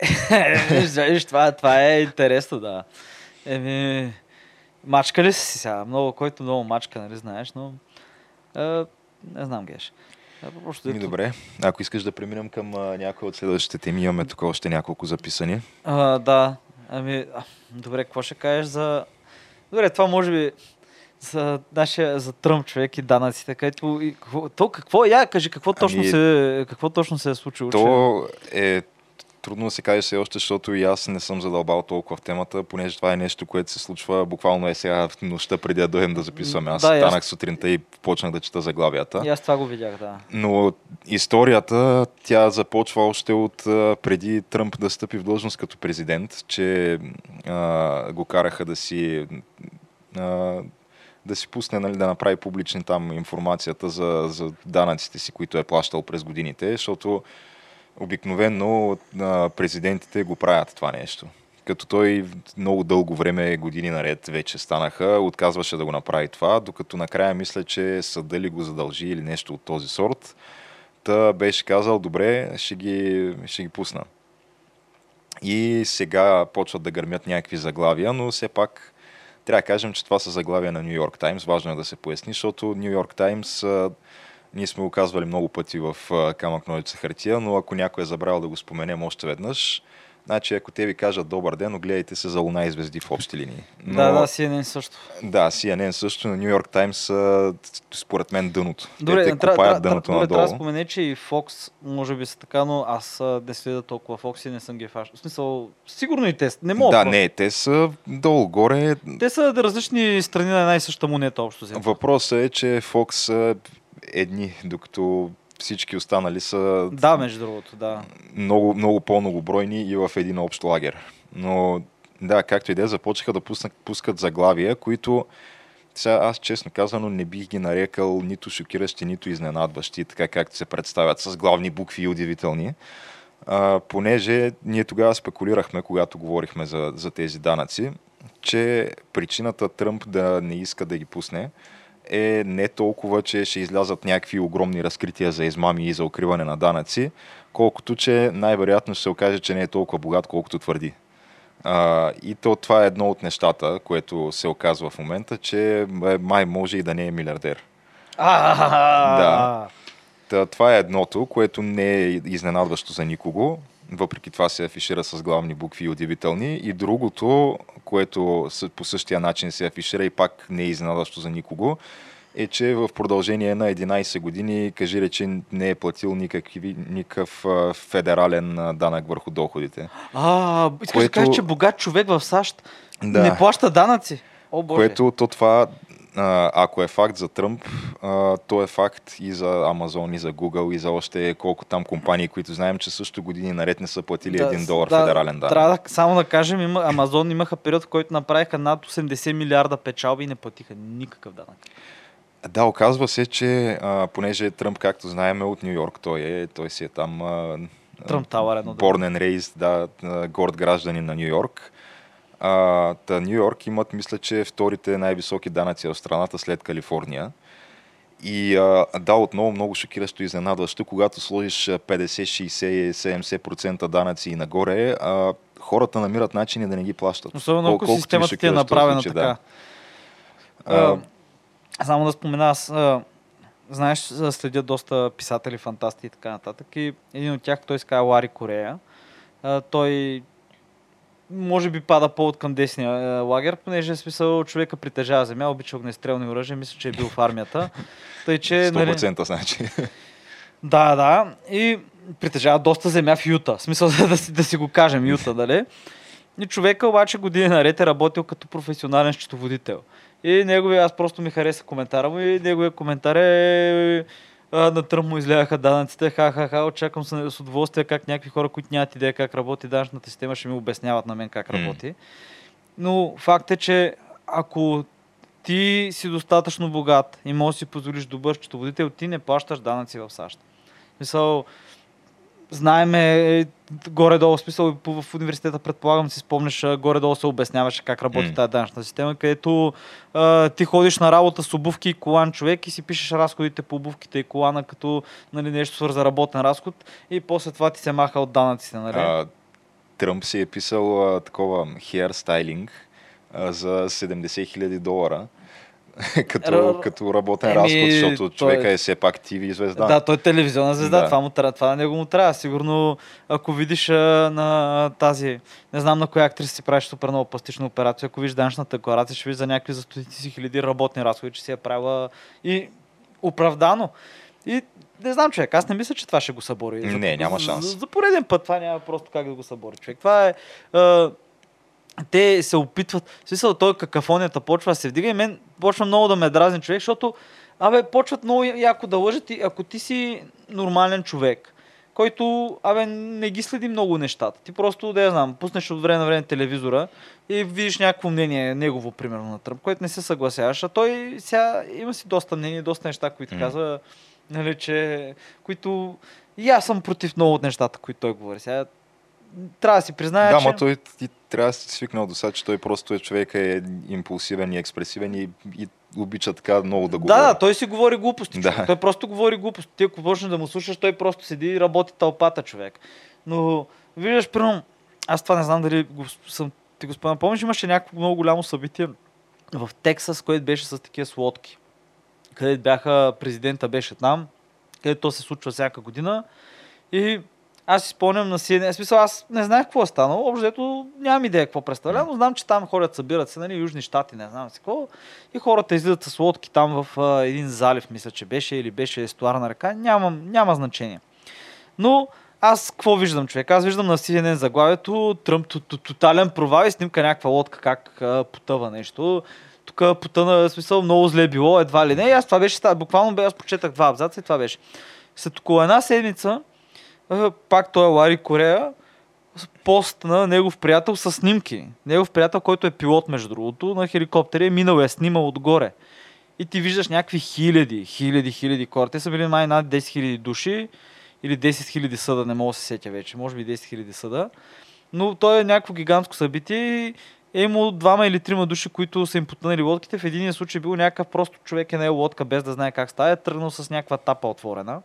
Виж, виж, това, това е интересно, да. Еми, мачка ли си сега? Много, който много мачка, нали знаеш, но... А, не знам, Геш. Просто, Ми, ето, добре, ако искаш да преминем към а, някои от следващите теми, имаме тук още няколко записани. А, да, ами, добре, какво ще кажеш за... Добре, това може би за нашия, за Тръмп човек и данъците, където... И, какво, то какво, я кажи, какво точно, Ами, се, какво точно се е случило? че- То е трудно да се каже все още, защото и аз не съм задълбал толкова в темата, понеже това е нещо, което се случва буквално е сега в нощта преди да дойдем да записваме. Аз Да, и аз- станах сутринта и почнах да чета заглавията. И аз това го видях, да. Но историята, тя започва още от преди Тръмп да стъпи в длъжност като президент, че а, го караха да си а, да си пусне, нали, да направи публични там информацията за, за данъците си, които е плащал през годините, защото обикновено президентите го правят това нещо. като той много дълго време, години наред вече станаха, отказваше да го направи това, докато накрая мисля, че съда ли го задължи или нещо от този сорт. Та беше казал, добре, ще ги, ще ги пусна. И сега почват да гърмят някакви заглавия, но все пак трябва да кажем, че това са заглавия на Нью Йорк Таймс. Важно е да се поясни, защото Нью Йорк Таймс ние сме го казвали много пъти в камък ножица хартия, но ако някой е забрал да го споменем още веднъж, Значи, ако те ви кажат добър ден, огледайте се за луна и звезди в общи линии. Но, да, да, CNN също. Да, CNN също, но Нью Йорк Таймс според мен дъното. Добре, те, те трябва, копаят дъното трябва, надолу. Трябва да спомене, че и Fox може би са така, но аз не следа толкова Fox и не съм ги фаш. В смисъл, сигурно и те не могат. Да, просто. не, те са долу-горе. Те са различни страни на една и съща монета общо. Въпросът е, че Fox са едни, докато всички останали са... Да, между другото, да. Много, много по-многобройни и в един общ лагер. Но да, както и да е, започнаха да пуснат, пускат заглавия, които сега аз честно казано не бих ги нарекал нито шокиращи, нито изненадващи, така както се представят, с главни букви и удивителни. А, понеже ние тогава спекулирахме, когато говорихме за, за тези данъци, че причината Тръмп да не иска да ги пусне е не толкова, че ще излязат някакви огромни разкрития за измами и за укриване на данъци, колкото че най-вероятно ще се окаже, че не е толкова богат, колкото твърди. А, и то това е едно от нещата, което се оказва в момента, че е, май може и да не е милиардер. Да. Та, това е едното, което не е изненадващо за никого. Въпреки това се афишира с главни букви и удивителни. И другото, което по същия начин се афишира и пак не е изненадващо за никого, е, че в продължение на 11 години, кажи речи, не е платил никакви, никакъв федерален данък върху доходите. А, искаш което... да кажеш, че богат човек в САЩ да. не плаща данъци? О, Боже. Което то това ако е факт за Тръмп, то е факт и за Amazon, и за Google, и за още колко там компании, които знаем, че също години наред не са платили да, един долар да, федерален данък. Трябва да, само да кажем, има, Amazon имаха период, в който направиха над 80 милиарда печалби и не платиха никакъв данък. Да, оказва се, че а, понеже Тръмп, както знаем, е от Нью Йорк, той, е, той си е там а, Тръмп Тауър, Born and raised, да, горд гражданин на Нью Йорк. Та Нью Йорк имат, мисля, че вторите най-високи данъци в страната след Калифорния. И а, да, отново много шокиращо и изненадващо, когато сложиш 50, 60, 70% данъци и нагоре, а, хората намират начини да не ги плащат. Особено ако системата ти е направена случай, така. Да. А, само да спомена, аз а, знаеш, следя доста писатели, фантасти и така нататък. И един от тях, той се казва Лари Корея. А, той може би пада по-от към десния е, лагер, понеже е смисъл човека притежава земя, обича огнестрелни оръжия, мисля, че е бил в армията. Тъй, че, 100% нали... значи. Да, да. И притежава доста земя в Юта. В смисъл да, си, да си го кажем, Юта, дали? И човека обаче години наред е работил като професионален счетоводител. И неговия, аз просто ми хареса коментара му и неговия коментар е а, на Тръмп му излягаха данъците, ха-ха-ха, очаквам с, с удоволствие как някакви хора, които нямат идея как работи данъчната система, ще ми обясняват на мен как работи. Но факт е, че ако ти си достатъчно богат и можеш да си позволиш добър счетоводител, ти не плащаш данъци в САЩ. Мисъл, знаеме горе-долу, в смисъл в университета, предполагам, си спомняш, горе-долу се обясняваше как работи mm. тази данъчна система, където а, ти ходиш на работа с обувки и колан човек и си пишеш разходите по обувките и колана като нали, нещо свърза работен разход и после това ти се маха от данъците. Нали? А, Тръмп си е писал а, такова hair styling а, за 70 хиляди долара като, Р... като работен Еми, разход, защото той... човека е все пак ТВ звезда. Да, той е телевизионна звезда, да. това, му, това на него му трябва. Сигурно, ако видиш а, на тази, не знам на коя актриса си правиш супер много пластична операция, ако видиш данъчната декларация, ще видиш за някакви за стотици хиляди работни разходи, че си е правила и оправдано. И не знам, човек, аз не мисля, че това ще го събори. Не, няма шанс. За, за пореден път това няма просто как да го събори, човек. Това е... А, те се опитват, в смисъл, той какафонията почва да се вдига и мен почва много да ме дразни човек, защото абе, почват много яко да лъжат и ако ти си нормален човек, който, абе, не ги следи много нещата. Ти просто, да я знам, пуснеш от време на време телевизора и видиш някакво мнение, негово, примерно, на Тръмп, което не се съгласяваш, а той сега има си доста мнение, доста неща, които mm. казва, нали, че, които и аз съм против много от нещата, които той говори. Сега трябва да си призная, Да, че... ма той ти трябва да си свикнал до сега, че той просто е човек е импулсивен и експресивен и, и обича така много да Да, говори. да, той си говори глупости. Да. човек. Той просто говори глупости. Ти ако почнеш да му слушаш, той просто седи и работи тълпата, човек. Но виждаш, примерно, аз това не знам дали го, съм ти го спомням. Помниш, имаше някакво много голямо събитие в Тексас, което беше с такива с лодки. Където бяха, президента беше там, където то се случва всяка година. И аз си спомням на CNN, смисъл аз не знаех какво е станало, общо нямам идея какво представлява, но знам, че там ходят, събират се, нали, Южни щати, не знам си какво. И хората излизат с лодки там в а, един залив, мисля, че беше, или беше естуарна река, няма, няма значение. Но аз какво виждам, човек? Аз виждам на CNN заглавието Тръмп тотален провал и снимка някаква лодка как а, потъва нещо. Тук потъна, смисъл, много зле било, едва ли не. И аз това беше, буквално бе, аз прочетах два абзаца и това беше. След около една седмица, пак той е Лари Корея, пост на негов приятел с снимки. Негов приятел, който е пилот, между другото, на хеликоптери, е минал, е снимал отгоре. И ти виждаш някакви хиляди, хиляди, хиляди хора. Те са били май над 10 хиляди души или 10 хиляди съда, не мога да се сетя вече, може би 10 хиляди съда. Но то е някакво гигантско събитие е имало двама или трима души, които са им потънали лодките. В един случай е бил някакъв просто човек е на лодка без да знае как става, е тръгнал с някаква тапа отворена.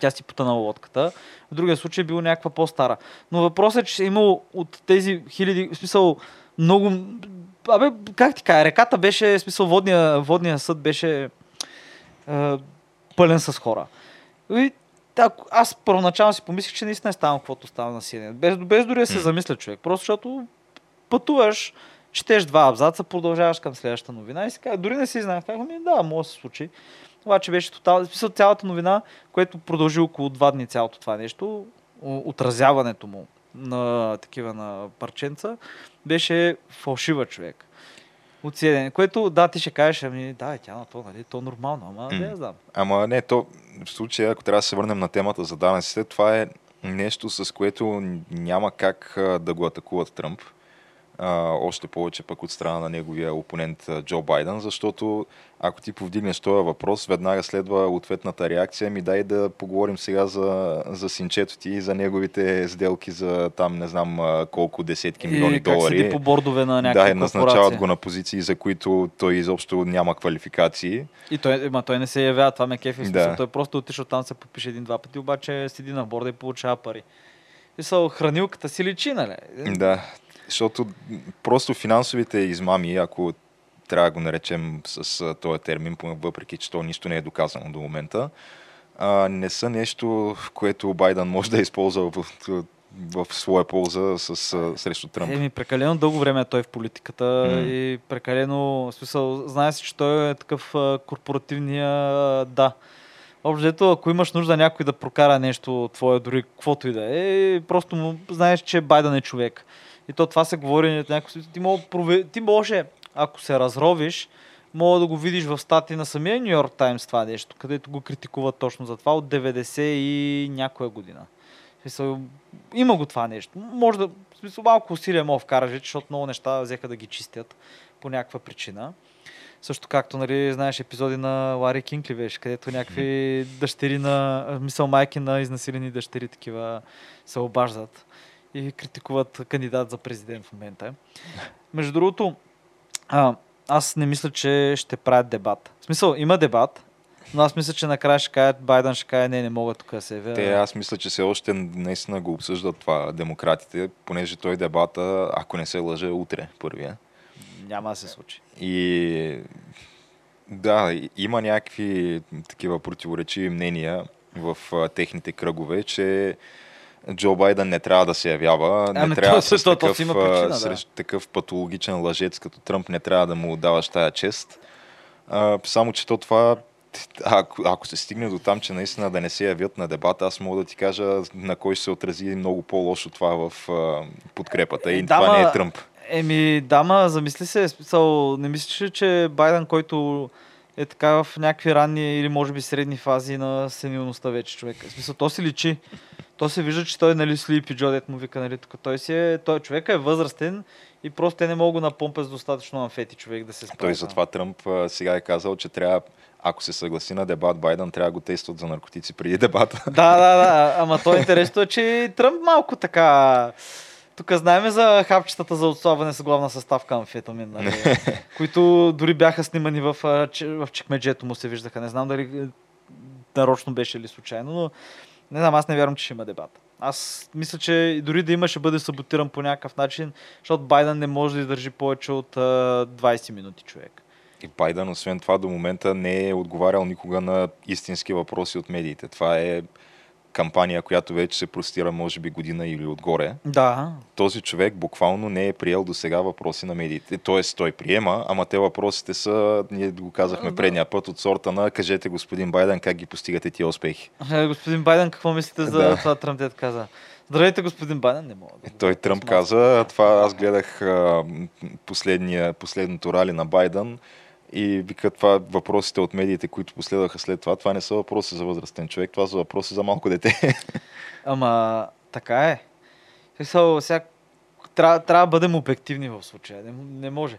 Тя си потънала лодката. В другия случай е бил някаква по-стара. Но въпросът е, че е имало от тези хиляди, в смисъл, много... Абе, как ти кажа, реката беше, в смисъл, водния, водния съд беше е, пълен с хора. И так, аз първоначално си помислих, че наистина е станало каквото става на CNN. Без, без дори да се замисля човек. Просто защото пътуваш, четеш два абзаца, продължаваш към следващата новина и си казва, дори не си знаех. Ми, да, може да се случи. Обаче беше тотално, смисъл цялата новина, което продължи около два дни цялото това нещо, отразяването му на такива на парченца, беше фалшива човек. От CNN, което да, ти ще кажеш, ами да, е тя на то, нали, то е нормално, ама не я знам. Ама не, то в случая, ако трябва да се върнем на темата за данъците, това е нещо, с което няма как да го атакуват Тръмп. А, още повече пък от страна на неговия опонент Джо Байден, защото ако ти повдигнеш този въпрос, веднага следва ответната реакция. Ми дай да поговорим сега за, за синчето ти и за неговите сделки за там не знам колко десетки милиони и как долари. седи по бордове на някаква Да, е, назначават го на позиции, за които той изобщо няма квалификации. И той, ма, той не се явява, това ме кефи. Да. Той просто отишъл там, се подпише един-два пъти, обаче седи на борда и получава пари. И са хранилката си личи, нали? Да, защото просто финансовите измами, ако трябва да го наречем с този термин, въпреки че то нищо не е доказано до момента, а, не са нещо, което Байден може да е използва в, в, своя полза с, срещу Тръмп. Еми, прекалено дълго време е той в политиката М. и прекалено, в смисъл, знае се, че той е такъв корпоративния, да. Общо взето, ако имаш нужда някой да прокара нещо твое, дори каквото и да е, просто му знаеш, че Байден е човек. И то това се говори някакъв смисъл. Ти, мога, прове... ти може, ако се разровиш, мога да го видиш в стати на самия Нью Йорк Таймс това нещо, където го критикуват точно за това от 90 и някоя година. Смисъл, има го това нещо. Може да, смисъл, малко усилия мога вкараш, защото много неща взеха да ги чистят по някаква причина. Също както, нали, знаеш, епизоди на Лари Кинкли беше, където някакви дъщери на, мисъл майки на изнасилени дъщери такива се обаждат и критикуват кандидат за президент в момента. Между другото, а, аз не мисля, че ще правят дебат. В смисъл, има дебат, но аз мисля, че накрая ще кажат, Байден ще каже, не, не мога тук да се явя. Те, аз мисля, че все още наистина го обсъждат това демократите, понеже той дебата, ако не се лъже, утре първия. Няма да се случи. И да, има някакви такива противоречиви мнения в техните кръгове, че Джо Байден не трябва да се явява, не Ами, трябва то- с то- то такъв, си има причина, да. срещу такъв патологичен лъжец като Тръмп не трябва да му даваш тая чест. А, само, че то това ако, ако се стигне до там, че наистина да не се явят на дебата, аз мога да ти кажа на кой се отрази много по-лошо това в а, подкрепата. И Е, да, това не е Тръмп. Еми, дама, замисли се, смисъл, не мислиш ли, че Байден, който е така в някакви ранни или може би средни фази на сенилността вече човек. В смисъл, то си личи. То се вижда, че той, нали, слипи Джо, дет му вика, нали, тук той си е, той човек е възрастен и просто те не могат да напомпят с достатъчно амфети човек да се справи. Той затова Тръмп а, сега е казал, че трябва ако се съгласи на дебат Байден, трябва да го тестват за наркотици преди дебата. Да, да, да. Ама то интересно е, че Тръмп малко така... Тук знаем за хапчетата за отслабване с главна съставка амфетамин, нали? които дори бяха снимани в, в чекмеджето му се виждаха. Не знам дали е, нарочно беше ли случайно, но не знам, аз не вярвам, че ще има дебат. Аз мисля, че дори да има, ще бъде саботиран по някакъв начин, защото Байден не може да издържи повече от а, 20 минути човек. И Байден, освен това, до момента не е отговарял никога на истински въпроси от медиите. Това е кампания, която вече се простира, може би, година или отгоре. Да. Този човек буквално не е приел до сега въпроси на медиите. Тоест, той приема, ама те въпросите са, ние го казахме Да. предния път, от сорта на кажете господин Байден как ги постигате тия успехи. Е, Господин Байден, какво мислите за Да. това Тръмп дед каза? Здравейте, господин Байден, не мога. да Е, той Тръмп каза, това аз гледах а, последния, последното рали на Байден и вика това въпросите от медиите, които последваха след това, това не са въпроси за възрастен човек, това са въпроси за малко дете. Ама така е. Смисъл, сега трябва, трябва да бъдем обективни в случая. Не, не може.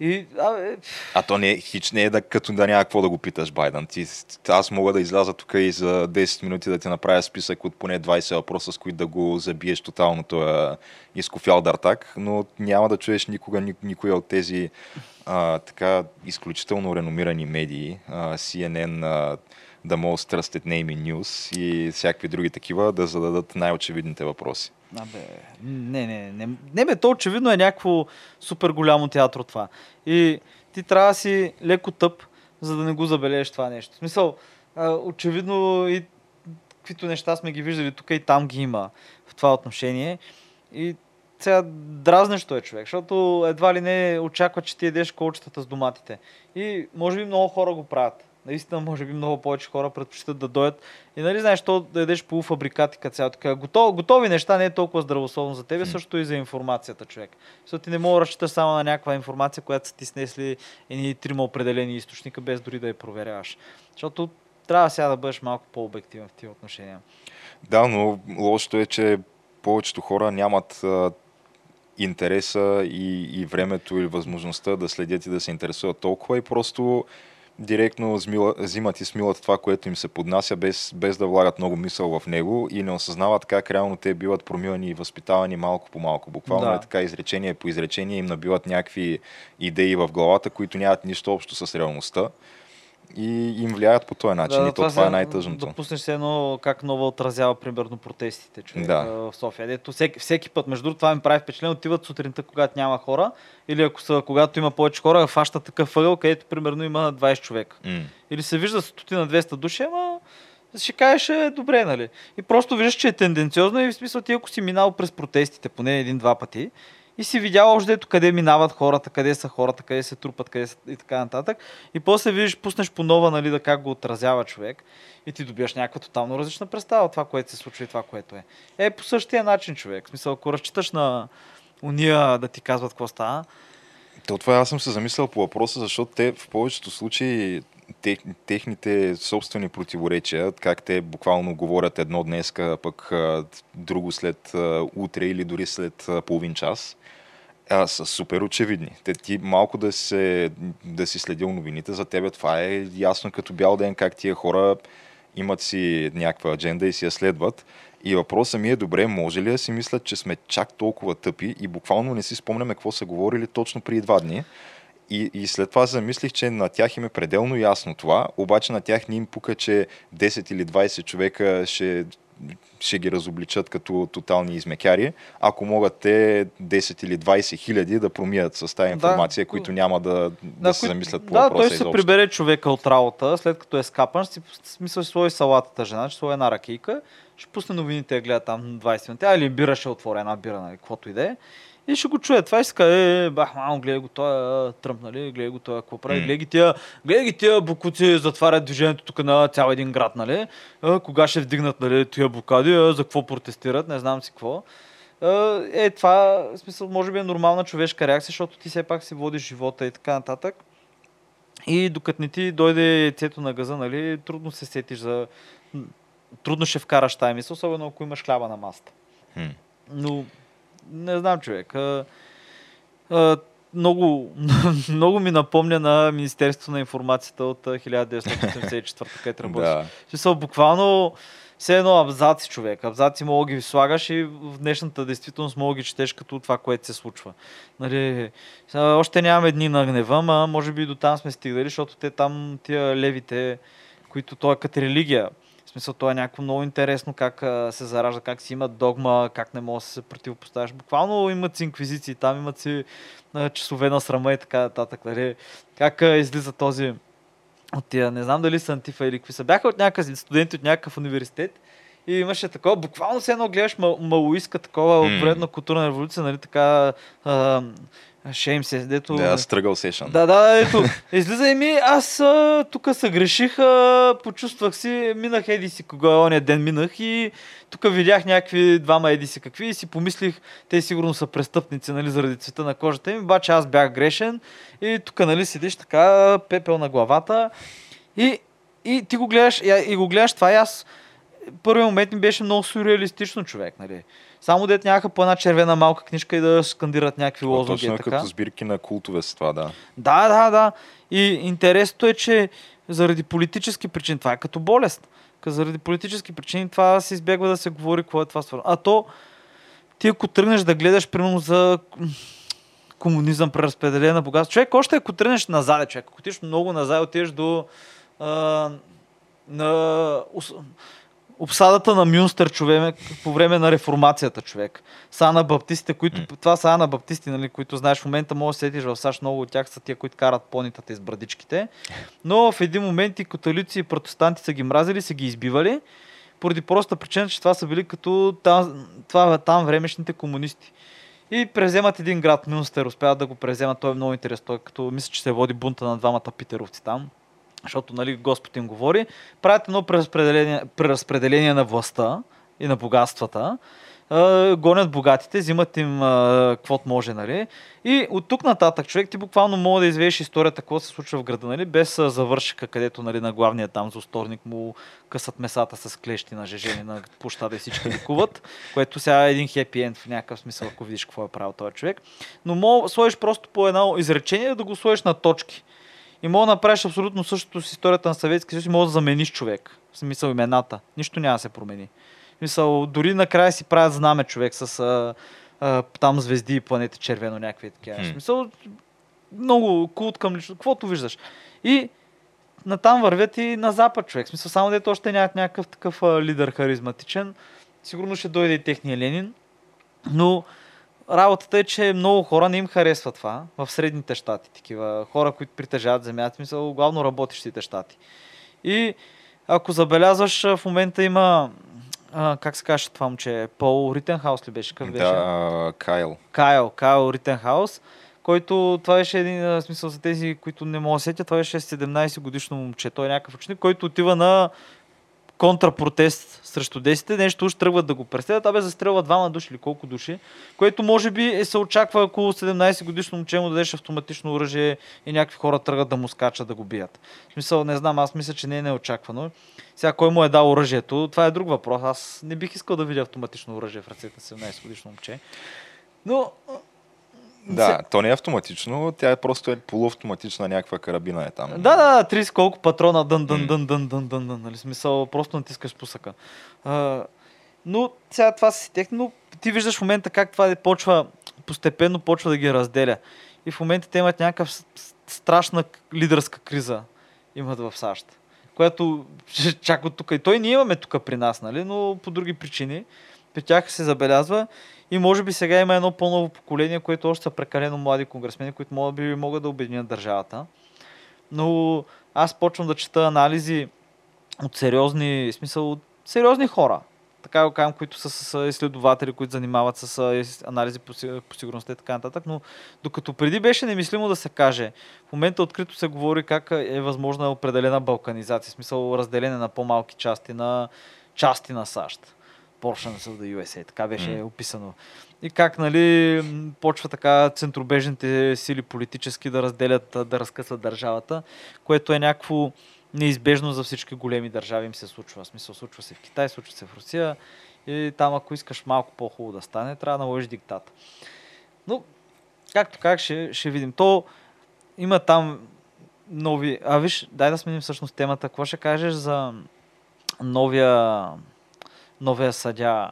И, а, е, А то не е, хич не е да, като да няма какво да го питаш Байден. Ти, аз мога да изляза тук и за 10 минути да ти направя списък от поне 20 въпроса, с които да го забиеш тотално този изкофял дартак, но няма да чуеш никога ни, никой от тези а, така изключително реномирани медии, а, CNN, а, The Most Trusted Name in News и всякакви други такива да зададат най-очевидните въпроси. Абе, не, не, не, не бе, то очевидно е някакво супер голямо театро това. И ти трябва да си леко тъп, за да не го забележиш това нещо. В смисъл, очевидно и каквито неща сме ги виждали тук и там ги има в това отношение. И сега дразнещо е човек, защото едва ли не очаква, че ти едеш колчетата с доматите. И може би много хора го правят. Наистина, може би много повече хора предпочитат да дойдат. И нали знаеш, то да ядеш полуфабрикати като цяло така. Готов, готови неща не е толкова здравословно за тебе, също и за информацията, човек. Защото ти не мога да разчиташ само на някаква информация, която са ти снесли едни трима определени източника, без дори да я проверяваш. Защото трябва сега да бъдеш малко по-обективен в тия отношения. Да, но лошото е, че повечето хора нямат а, интереса и, и времето или възможността да следят и да се интересуват толкова и просто директно взимат и смилат това, което им се поднася, без, без да влагат много мисъл в него и не осъзнават как реално те биват промивани и възпитавани малко по малко. Буквално Да. е така изречение по изречение им набиват някакви идеи в главата, които нямат нищо общо с реалността и им влияят по този начин. и то това, сега е най-тъжното. Да пуснеш се едно как нова отразява примерно протестите човек, Да. в София. Дето всеки, всеки път, между другото, това ми прави впечатление, отиват сутринта, когато няма хора, или ако са, когато има повече хора, фащат такъв ъгъл, където примерно има 20 човека. М. Или се вижда стотина 200 души, ама ще кажеш е добре, нали? И просто виждаш, че е тенденциозно и в смисъл ти ако си минал през протестите поне един-два пъти и си видял още къде минават хората, къде са хората, къде се трупат, къде са и така нататък. И после видиш, пуснеш по нова, нали, да как го отразява човек и ти добиваш някаква тотално различна представа от това, което се случва и това, което е. Е, по същия начин, човек. В смисъл, ако разчиташ на уния да ти казват какво става, То това аз съм се замислял по въпроса, защото те в повечето случаи тех, техните собствени противоречия, как те буквално говорят едно днеска, пък друго след утре или дори след половин час, а, са супер очевидни. Те ти малко да, се, да си следил новините, за тебе това е ясно като бял ден, как тия хора имат си някаква адженда и си я следват. И въпросът ми е, добре, може ли да си мислят, че сме чак толкова тъпи и буквално не си спомняме какво са говорили точно преди два дни. И, и след това се замислих, че на тях им е пределно ясно това, обаче на тях не им пука, че 10 или 20 човека ще, ще ги разобличат като тотални измекяри, ако могат те 10 или 20 хиляди да промият с тази Да. информация, които няма да, да, се кои- замислят по да, въпроса той ще се прибере човека от работа, след като е скапан, ще си смисъл ще сложи салатата жена, ще сложи една ракийка, ще пусне новините, да гледа там 20 минути, а или бира ще отвори една бира, нали, каквото и да е. И ще го чуе. Това и си каже, е, бах, мамо, гледай го той Тръмп, нали, гледай го той какво прави, гледай ги тия, гледай ги тия букуци затварят движението тук на цял един град, нали, а, кога ще вдигнат, нали, тия блокади, а, за какво протестират, не знам си какво. А, Е, това, в смисъл, може би е нормална човешка реакция, защото ти все пак си водиш живота и така нататък. И докато не ти дойде яйцето на газа, нали, трудно се сетиш за... Трудно ще вкараш тая мисъл, особено ако имаш хляба на маста. Но, не знам, човек. А, а, много, много ми напомня на Министерството на информацията от а, 1984, където работи. Да. Смисъл, буквално все едно абзаци човек. Абзаци мога ги слагаш и в днешната действителност мога да ги четеш като това, което се случва. Нали, още нямаме дни на гнева, ма може би до там сме стигнали, защото те там, тия левите, които той е като религия. Смисъл, то е някакво много интересно как а, се заражда, как си имат догма, как не може да се противопоставяш. Буквално имат си инквизиции, там имат си а, часове на срама и така нататък. Нали? Как а, излиза този от тия, не знам дали са антифа или какви са. Бяха от някакъв студенти от някакъв университет и имаше такова, буквално се едно гледаш ма, малоиска такова mm. поредна културна революция, нали така, а, шейм се, дето... Да, struggle session. Да, да, ето. Излиза и ми, аз тук се греших, а, почувствах си, минах еди си кога ония ден минах и тук видях някакви двама еди си какви и си помислих, те сигурно са престъпници, нали, заради цвета на кожата им, обаче аз бях грешен и тук, нали, седиш така, пепел на главата и, и ти го гледаш, и, и го гледаш това и аз първият момент ми беше много сюрреалистично човек, нали. Само дет нямаха по една червена малка книжка и да скандират някакви лозунги. Точно е така. като сбирки на култове с това, да. Да, да, да. И интересното е, че заради политически причини, това е като болест. Ка Заради политически причини това се избягва да се говори какво е това свързано. А то, ти ако тръгнеш да гледаш, примерно, за комунизъм, преразпределение на богатство. Човек, още ако тръгнеш назад, човек, ако отидеш много назад, отидеш до а, на обсадата на Мюнстър, човек, по време на реформацията, човек. Са на баптистите, които, М. това са на баптисти, нали, които знаеш в момента, може да сетиш в САЩ, много от тях са тия, които карат понитата из брадичките. Но в един момент и католици и протестанти са ги мразили, са ги избивали, поради проста причина, че това са били като там, това, там времешните комунисти. И преземат един град, Мюнстер, успяват да го преземат, той е много интересен, той като мисля, че се води бунта на двамата питеровци там, защото нали, Господ им говори, правят едно преразпределение, преразпределение на властта и на богатствата, гонят богатите, взимат им каквото може, нали? И от тук нататък човек ти буквално мога да извееш историята, какво се случва в града, нали? Без а, завършика, където нали, на главния там за усторник му късат месата с клещи на жежени на площада и всички ликуват, което сега е един хепи енд в някакъв смисъл, ако видиш какво е правил този човек. Но мога сложиш просто по едно изречение да го сложиш на точки. И мога да направиш абсолютно същото с историята на Съветския съюз и мога да замениш човек. В смисъл имената. Нищо няма да се промени. В смисъл, дори накрая си правят знаме човек с а, а, там звезди и планети червено някакви такива. В Хм. смисъл, много култ към лично. Каквото виждаш. И натам вървят и на запад човек. В смисъл, само дето още нямат някакъв такъв а, лидер харизматичен. Сигурно ще дойде и техния Ленин. Но работата е, че много хора не им харесва това в средните щати. Такива хора, които притежават земята, в смисъл, главно работещите щати. И ако забелязваш, в момента има, а, как се каже това момче, Пол Ритенхаус ли беше? Какъв беше? Да, Кайл. Кайл, Кайл Ритенхаус, който това беше един смисъл за тези, които не могат да сетят, това беше 17 годишно момче. Той е някакъв ученик, който отива на контрапротест срещу 10 нещо уж тръгват да го преследват, абе застрелва двама души или колко души, което може би е, се очаква, ако 17 годишно момче му дадеш автоматично оръжие и някакви хора тръгват да му скачат да го бият. В смисъл, не знам, аз мисля, че не е неочаквано. Сега кой му е дал оръжието, това е друг въпрос. Аз не бих искал да видя автоматично оръжие в ръцете на 17 годишно момче. Но Да, то не е автоматично, тя е просто е полуавтоматична някаква карабина е там. Да, да, 30 колко патрона, дън, дън, дън, дън, дън, дън, дън, нали, смисъл, просто натискаш пусъка. А, но сега това си тех, но ти виждаш в момента как това е почва, постепенно почва да ги разделя. И в момента те имат с- страшна лидерска криза, имат в САЩ. Която чак от тук. И той ние имаме тук при нас, нали, но по други причини. При тях се забелязва и може би сега има едно по-ново поколение, което още са прекалено млади конгресмени, които може би могат да обединят държавата. Но аз почвам да чета анализи от сериозни, смисъл, от сериозни хора. Така го кажем, които са с изследователи, които занимават с анализи по, по сигурността и така нататък. Но докато преди беше немислимо да се каже, в момента открито се говори как е възможна определена балканизация, смисъл разделение на по-малки части на части на САЩ. Portions of the USA, така беше М. описано. И как, нали, почва така центробежните сили политически да разделят, да разкъсват държавата, което е някакво неизбежно за всички големи държави им се случва. В смисъл, случва се в Китай, случва се в Русия и там, ако искаш малко по-хубаво да стане, трябва да наложиш диктата. Но както как ще, ще видим. То има там нови... А виж, дай да сменим всъщност темата. Какво ще кажеш за новия, новия съдя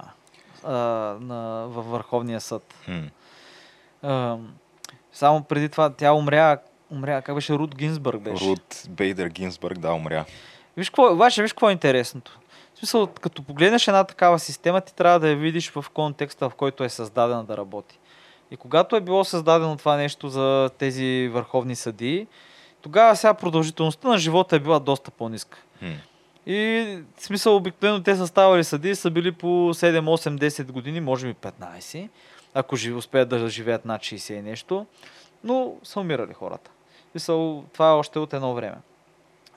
а, на, във Върховния съд? Хм. А, само преди това тя умря, умря как беше, Рут Гинсбърг беше. Рут Бейдер Гинсбърг, да, умря. Виж какво, обаче, виж какво е интересното. В смисъл, като погледнеш една такава система, ти трябва да я видиш в контекста, в който е създадена да работи. И когато е било създадено това нещо за тези върховни съдии, тогава сега продължителността на живота е била доста по-ниска. Хм. И в смисъл обикновено те са ставали съдии, са били по 7, 8, 10 години, може би 15, ако жив, успеят да живеят над 60 и нещо, но са умирали хората. В Смисъл, това е още от едно време.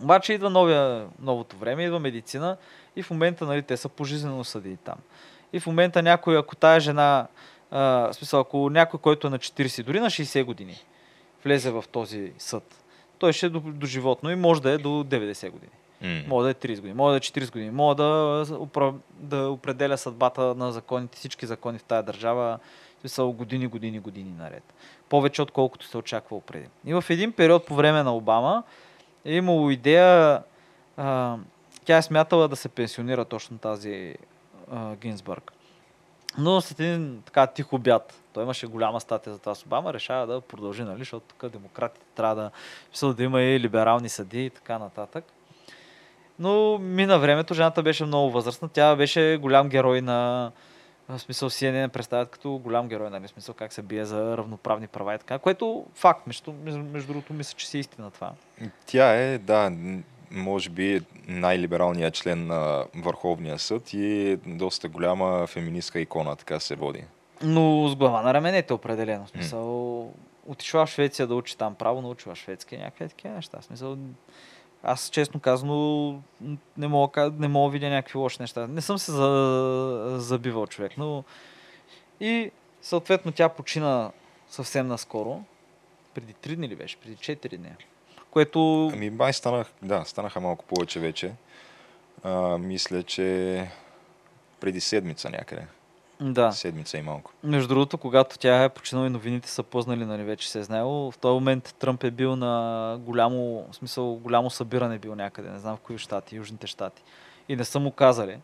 Обаче идва новия, новото време, идва медицина и в момента нали, те са пожизнено съдии там. И в момента някой, ако тая жена, а, смисъл, ако някой, който е на 40, дори на 60 години, влезе в този съд, той ще е до, до животно и може да е до 90 години. М. Може да е 30 години, може да е 40 години, може да, да определя съдбата на законите, всички закони в тая държава, смисъл години, години, години наред. Повече отколкото се очаквало преди. И в един период по време на Обама е имало идея, а, тя е смятала да се пенсионира точно тази а, Гинсбърг. Но след един така тих обяд, той имаше голяма статия за това с Обама, решава да продължи, нали, защото тук демократите трябва да, да има и либерални съдии и така нататък. Но мина времето, жената беше много възрастна. Тя беше голям герой на в смисъл CNN представят като голям герой, нали, в смисъл как се бие за равноправни права и така, което факт, между, между, другото, мисля, че си истина това. Тя е, да, може би най-либералният член на Върховния съд и е доста голяма феминистка икона, така се води. Но с глава на раменете определено. Смисъл, отишла в Швеция да учи там право, научила шведски, някакви такива неща. Смисъл, аз честно казано не мога, не мога да видя някакви лоши неща. Не съм се за, забивал човек, но и съответно тя почина съвсем наскоро. Преди 3 дни ли беше? Преди 4 дни. Което Ами май станах, да, станаха малко повече вече. А, мисля, че преди седмица някъде. Да. Седмица и малко. Между другото, когато тя е починала и новините са познали, нали, вече се е знаело, в този момент Тръмп е бил на голямо, в смисъл, голямо събиране бил някъде, не знам в кои щати, южните щати. И не са му казали,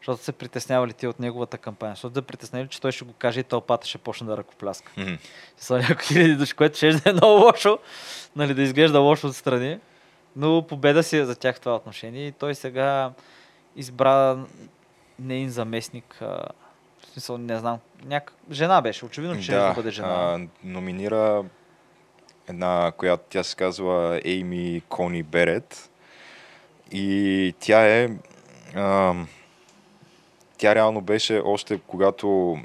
защото се притеснявали те от неговата кампания. Защото да притеснили, че той ще го каже и тълпата ще почне да ръкопляска. Мгм. Са няколко хиляди души, което ще е много лошо, нали, да изглежда лошо отстрани. Но победа си е за тях в това отношение и той сега избра нейн заместник, смисъл, не знам, няк... жена беше, очевидно, че ще да бъде жена. а, номинира една, която тя се казва Ейми Кони Берет. И тя е... А, тя реално беше още когато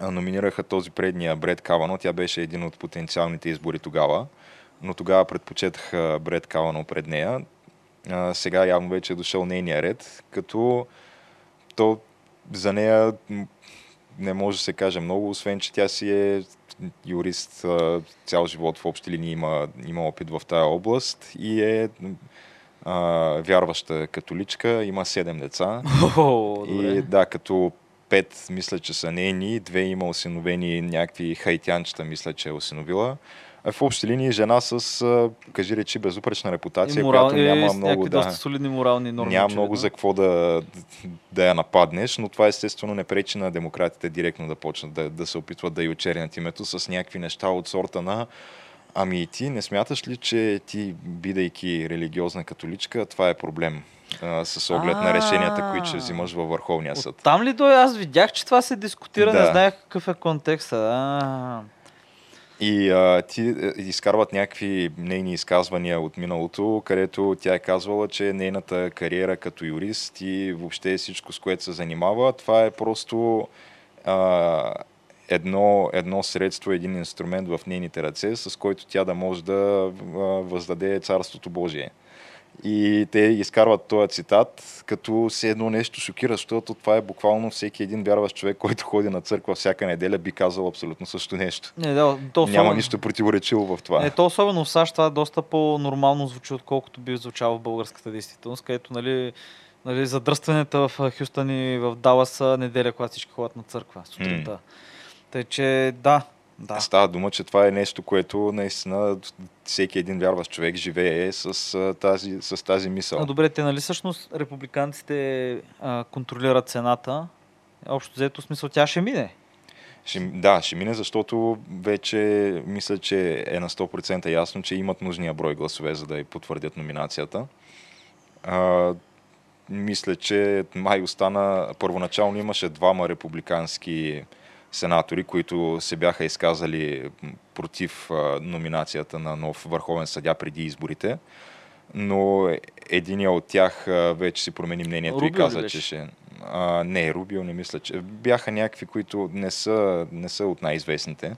номинираха този предния Бред Кавано, тя беше един от потенциалните избори тогава, но тогава предпочетах Бред Кавано пред нея. А, сега явно вече е дошъл нейния ред, като то за нея не може да се каже много, освен че тя си е юрист цял живот в общи линии има, има опит в тая област и е а, вярваща католичка, има седем деца. Добре. И да, като пет мисля, че са нейни, две има осиновени някакви хайтянчета, мисля, че е осиновила. А в общи линии жена с, кажи речи, безупречна репутация, и морал, която няма е, много да... доста солидни морални норми. Няма очевидно. много за какво да, да я нападнеш, но това естествено не пречи на демократите директно да почнат да, да се опитват да й очернят името с някакви неща от сорта на Ами и ти не смяташ ли, че ти, бидейки религиозна католичка, това е проблем а, с оглед на решенията, които ще взимаш във Върховния съд? Там ли дой? Аз видях, че това се дискутира, не Да. знаех какъв е контекста. А, И а, ти е, изкарват някакви нейни изказвания от миналото, където тя е казвала, че нейната кариера като юрист и въобще всичко, с което се занимава, това е просто а, едно, едно средство, един инструмент в нейните ръце, с който тя да може да а, въздаде Царството Божие. И те изкарват този цитат, като се едно нещо шокира, защото това е буквално всеки един вярващ човек, който ходи на църква всяка неделя, би казал абсолютно също нещо. не, да, то особено, Няма нищо противоречиво в това. Не, то особено в САЩ това доста по-нормално звучи, отколкото би звучало в българската действителност, където нали, нали, задръстванията в Хюстън и в Далас са неделя, когато всички ходят на църква сутринта. Тъй, че да, Да. Става дума, че това е нещо, което наистина всеки един вярващ човек живее с, тази, с тази мисъл. А, добре, те нали всъщност републиканците а, контролират цената? Общо взето смисъл тя ще мине. Ще, да, ще мине, защото вече мисля, че е на 100% ясно, че имат нужния брой гласове, за да я потвърдят номинацията. А, мисля, че май остана, първоначално имаше двама републикански сенатори, които се бяха изказали против номинацията на нов върховен съдя преди изборите. Но единия от тях вече си промени мнението Рубио и каза, че ще... А, не, Рубио не мисля, че... Бяха някакви, които не са, не са от най-известните.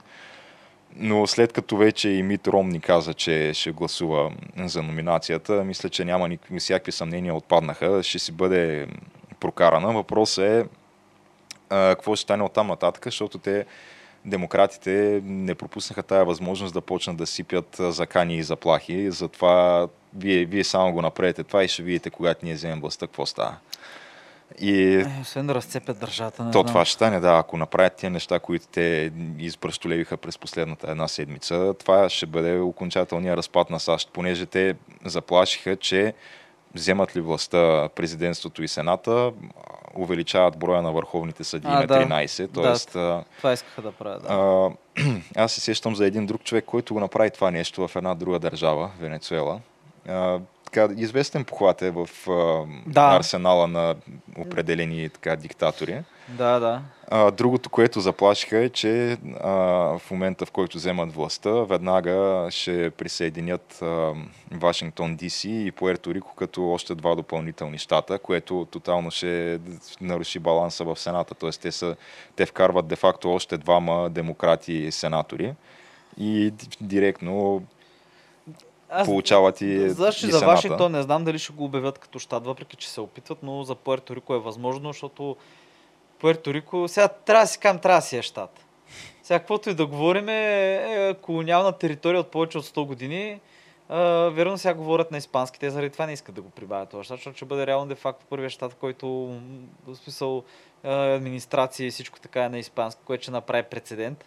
Но след като вече и Мит Ромни каза, че ще гласува за номинацията, мисля, че няма никакви всякакви съмнения отпаднаха. Ще си бъде прокарана. Въпросът е а, какво ще стане от там нататък, защото те демократите не пропуснаха тая възможност да почнат да сипят закани и заплахи. Затова вие, вие само го направете това и ще видите, когато ние вземем властта, какво става. И Е, освен да разцепят държавата, не то знам. това ще стане, да, ако направят тия неща, които те изпръщолевиха през последната една седмица, това ще бъде окончателният разпад на САЩ, понеже те заплашиха, че вземат ли властта президентството и сената, увеличават броя на върховните съдии на да. 13, т.е. а, Това искаха да правят. Да. аз се сещам за един друг човек, който го направи това нещо в една друга държава, Венецуела. А, така, известен похват е в а, Да. арсенала на определени така, диктатори. Да, да. А, другото, което заплашиха е, че а, в момента, в който вземат властта, веднага ще присъединят а, Вашингтон ДС и Пуерто Рико като още два допълнителни щата, което тотално ще наруши баланса в Сената. Тоест те, са, те вкарват де-факто още двама демократи сенатори и директно Аз, получават и, и за. Вашингтон не знам дали ще го обявят като щат, въпреки че се опитват, но за Пуерто Рико е възможно, защото Пуерто Рико, сега трябва да си кам, трябва да си е щат. Сега, каквото и да говорим, е, е колониална територия от повече от 100 години. А, верно сега говорят на испански, те заради това не искат да го прибавят това, защото ще бъде реално де факто първият щат, който в смисъл а, администрация и всичко така е на испански, което ще направи прецедент.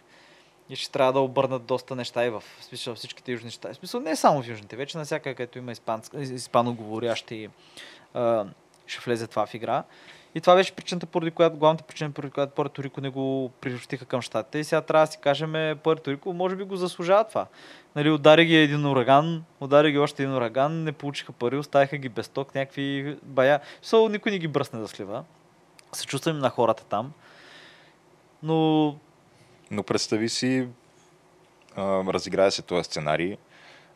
И ще трябва да обърнат доста неща и в смисъл, всичките южни щати. В смисъл не само в южните, вече навсякъде, където има испанск, испаноговорящи, а, ще влезе това в игра. И това беше причината, поради която, главната причина, поради която Пуерто Рико не го приобщиха към щатите. И сега трябва да си кажем, Пуерто Рико може би го заслужава това. Нали, удари ги един ураган, удари ги още един ураган, не получиха пари, оставиха ги без ток, някакви бая. Со, никой не ги бръсне да слива. Съчувствам на хората там. Но Но представи си, а, разиграе се този сценарий,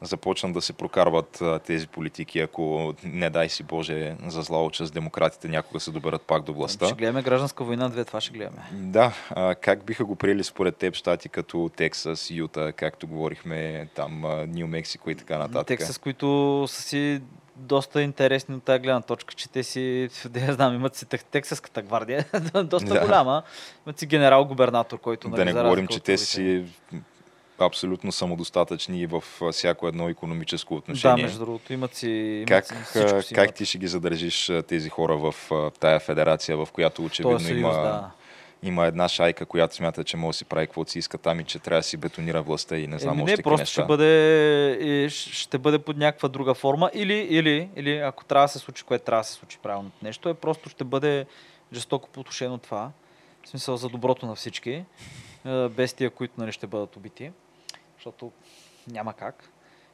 започнат да се прокарват а, тези политики, ако не дай си Боже за зла с демократите някога се доберат пак до властта. ще гледаме гражданска война, две, това ще гледаме. Да, а, как биха го приели според теб щати като Тексас, Юта, както говорихме там, Нью Мексико и така нататък? Тексас, които са си доста интересни от тази гледна точка, че те си, да я знам, имат си Тексаската гвардия, доста Да. голяма. Имат си генерал-губернатор, който... Да нали, не говорим, че те си абсолютно самодостатъчни в а, всяко едно економическо Да, отношение. между другото, имат си... Имат Как, си, си как имат. ти ще ги задържиш тези хора в тая федерация, в която очевидно Този съюз, има, да. има една шайка, която смята, че може да си прави каквото си иска там и че трябва да си бетонира властта и не знам Еми, още не, просто неща. ще бъде, и ще бъде под някаква друга форма или, или, или ако трябва да се случи, което трябва да се случи правилното нещо, е просто ще бъде жестоко по отношение от това. В смисъл за доброто на всички, е, без тия, които нали, ще бъдат убити, защото няма как.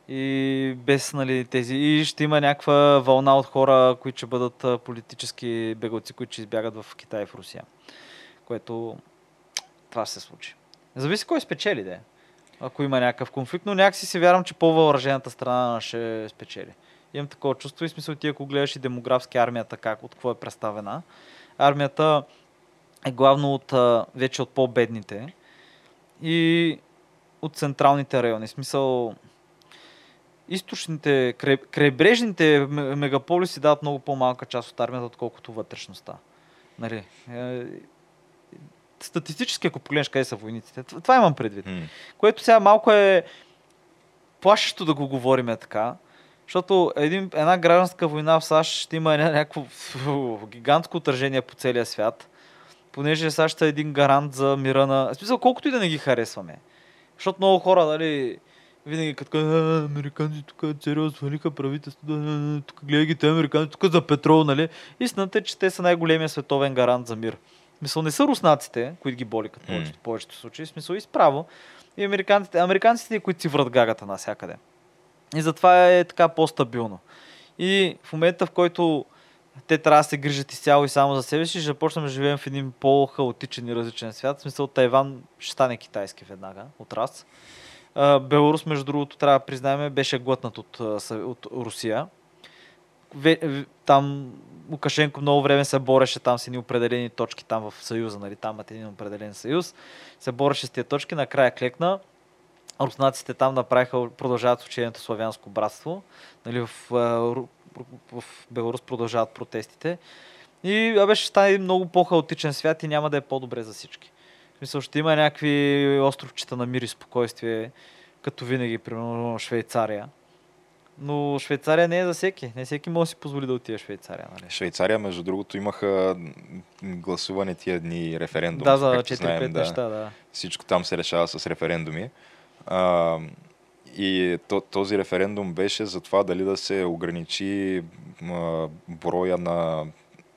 И без нали, тези. И ще има някаква вълна от хора, които ще бъдат политически бегалци, които ще избягат в Китай и в Русия. Което това ще се случи. Зависи кой спечели, де. Ако има някакъв конфликт, но някакси се вярвам, че по-въоръжената страна ще спечели. Имам такова чувство и смисъл ти, ако гледаш и демографски армията, как, от какво е представена. Армията е главно от, вече от по-бедните и от централните райони. В смисъл, източните, край- крайбрежните ме- мегаполиси дават много по-малка част от армията, отколкото вътрешността. Нали? Е, статистически, ако погледнеш къде са войниците, това имам предвид. М. Което сега малко е плашещо да го говориме така, защото един, една гражданска война в САЩ ще има ня- някакво гигантско отражение по целия свят, понеже САЩ е един гарант за мира на... В смисъл, колкото и да не ги харесваме. Защото много хора, нали, винаги като кажат, «А, американци тук сериозно свалиха правителството, тук гледай ги те американци, тук за петрол, нали? Истината е, че те са най-големия световен гарант за мир. В Смисъл, не са руснаците, които ги боли като повечето, повечето случаи, смисъл и справо. И американците, американците, които си врат гагата навсякъде. И затова е така по-стабилно. И в момента, в който те трябва да се грижат изцяло и само за себе си, ще започнем да живеем в един по-хаотичен и различен свят. В смисъл Тайван ще стане китайски веднага, от раз. Беларус, между другото, трябва да признаем, беше глътнат от, от Русия. Там Лукашенко много време се бореше там с едни определени точки там в Съюза, нали, там имат един определен съюз. Се бореше с тия точки, накрая клекна. Руснаците там направиха, продължават учението славянско братство. Нали, в, а, в Беларус продължават протестите. И абе, ще стане много по-хаотичен свят и няма да е по-добре за всички. В смисъл, ще има някакви островчета на мир и спокойствие, като винаги, примерно Швейцария. Но Швейцария не е за всеки. Не всеки може да си позволи да отиде в Швейцария. Нали? Швейцария, между другото, имаха гласуване тия дни референдум. да, за както 4-5 знаем, да. неща, да. Всичко там се решава с референдуми. А, и то, този референдум беше за това дали да се ограничи а, броя на,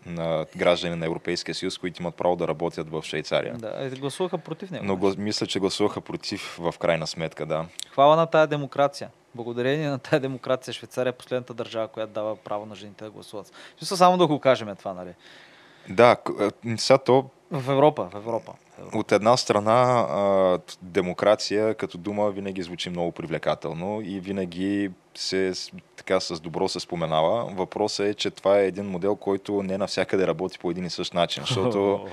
на граждани на Европейския съюз, които имат право да работят в Швейцария. да. е, Гласуваха против него. Но глас, мисля, че гласуваха против в крайна сметка, да. Хвала на тая демокрация. Благодарение на тая демокрация Швейцария е последната държава, която дава право на жените да гласуват. Смисъл само да го кажем това, нали? Да, сега то В Европа, в Европа. От една страна, а, демокрация като дума винаги звучи много привлекателно и винаги се така с добро се споменава. Въпросът е, че това е един модел, който не навсякъде работи по един и същ начин, защото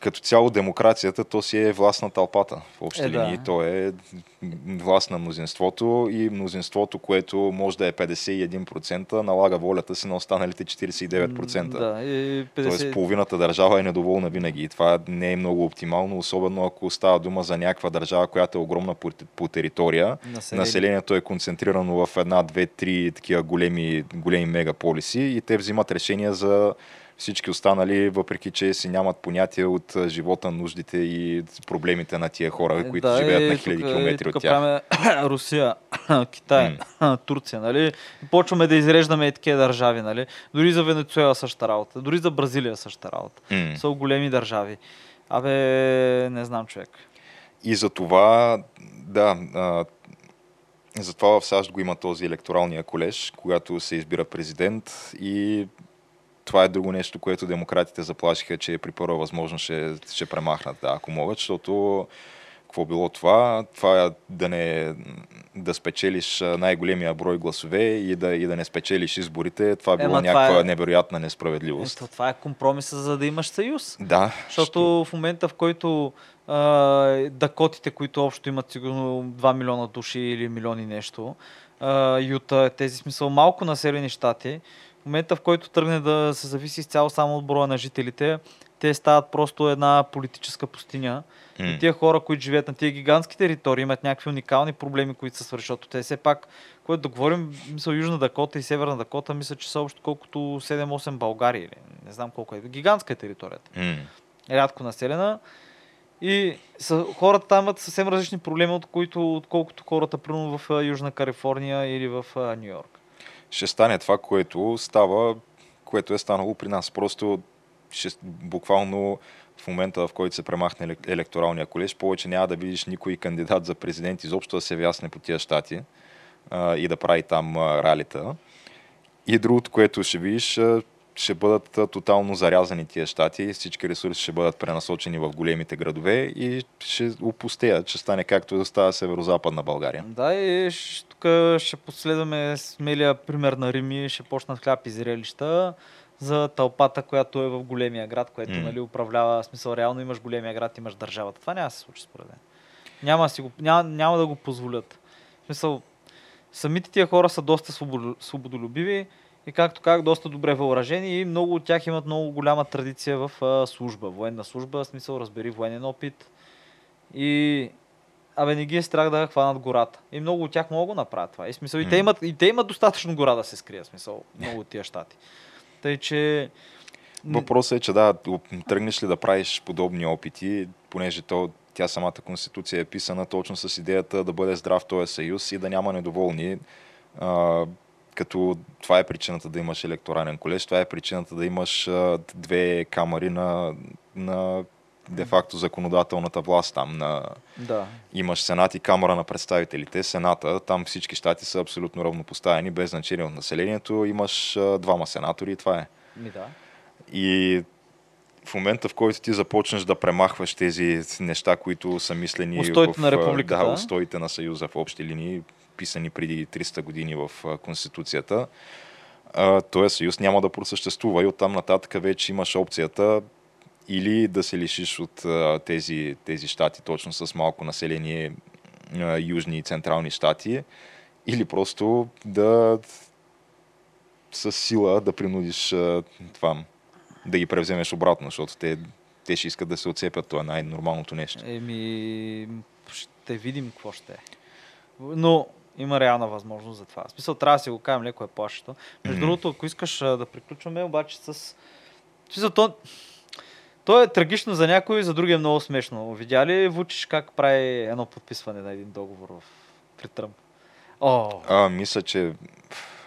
като цяло демокрацията, то си е власт на тълпата. В общи Е, да. линии то е власт на мнозинството и мнозинството, което може да е 51%, налага волята си на останалите 49%. Да, и 50... Тоест половината държава е недоволна винаги и това не е много оптимално, особено ако става дума за някаква държава, която е огромна по, по територия. Население. Населението е концентрирано в една, две, три такива големи, големи мегаполиси и те взимат решения за всички останали, въпреки че си нямат понятие от живота, нуждите и проблемите на тия хора, които живеят и на хиляди тук- и километри тук от тях. правим Русия, Китай, Турция, нали? Почваме да изреждаме и такива държави, нали? Дори за Венецуела същата работа, дори за Бразилия същата работа. М. Са големи държави. Абе, не знам човек. И за това, да, затова в САЩ го има този електоралния колеж, когато се избира президент и това е друго нещо, което демократите заплашиха, че при първа възможност ще, ще премахнат, да, ако могат, защото какво било това? Това е да не да спечелиш най-големия брой гласове и да, и да не спечелиш изборите. Това е било Ема, това някаква е- невероятна несправедливост. Ето, това е компромиса, за да имаш съюз. Да, Защото в момента, в който а, дакотите, които общо имат сигурно 2 милиона души или милиони нещо, а, Юта, тези смисъл малко населени щати, момента, в който тръгне да се зависи изцяло само от броя на жителите, те стават просто една политическа пустиня. М. И тия хора, които живеят на тия гигантски територии, имат някакви уникални проблеми, които се свършат. Защото те все пак, когато да говорим, мисля, Южна Дакота и Северна Дакота, мисля, че са общо колкото 7-8 България или не знам колко е. Гигантска е територията М. рядко населена. И са, хората там имат съвсем различни проблеми, от които, отколкото хората, примерно в Южна Калифорния или в Нью Йорк. Ще стане това, което става, което е станало при нас. Просто ще, буквално в момента, в който се премахне елек- електоралния колеж, повече няма да видиш никой кандидат за президент изобщо да се вясне по тия щати а, и да прави там а, ралита. И другото, което ще видиш, а, ще бъдат тотално зарязани тия щати, всички ресурси ще бъдат пренасочени в големите градове и ще опустеят, ще стане както да става северо-западна България. Да, и тук ще последваме смелия пример на Рими, ще почнат хляб и зрелища за тълпата, която е в големия град, което М. нали, управлява, смисъл реално имаш големия град, имаш държавата. Това няма да се случи според мен. Няма, си го, няма, няма да го позволят. В смисъл, самите тия хора са доста свободо- свободолюбиви и както как доста добре въоръжени и много от тях имат много голяма традиция в а, служба, военна служба, смисъл разбери военен опит. И Абе, не ги е страх да хванат гората. И много от тях могат да го направят това. И, смисъл, и, те имат, и те имат достатъчно гора да се скрият, смисъл, много от тия щати. Тъй, че... Въпросът е, че да, тръгнеш ли да правиш подобни опити, понеже то тя самата конституция е писана точно с идеята да бъде здрав този съюз и да няма недоволни. А, като това е причината да имаш електорален колеж, това е причината да имаш две камери на, на де-факто законодателната власт там. На... Да. Имаш Сенат и Камера на представителите. Сената, там всички щати са абсолютно равнопоставени, без значение от населението. Имаш двама сенатори и това е. Ми да. И в момента, в който ти започнеш да премахваш тези неща, които са мислени Устоите в, на републиката. Да, устоите на Съюза в общи линии, писани преди 300 години в Конституцията, този съюз няма да просъществува и оттам нататък вече имаш опцията или да се лишиш от тези, тези щати, точно с малко население, южни и централни щати, или просто да с сила да принудиш това, да ги превземеш обратно, защото те, те ще искат да се отцепят. Това е най-нормалното нещо. Еми, ще видим какво ще е. Но има реална възможност за това. В смисъл, трябва да си го кажем леко е плашето. Между другото, ако искаш да приключваме, обаче с... В смисъл, то... То е трагично за някой, за други е много смешно. Видя ли Вучиш как прави едно подписване на един договор в... при Тръмп? О, А, мисля, че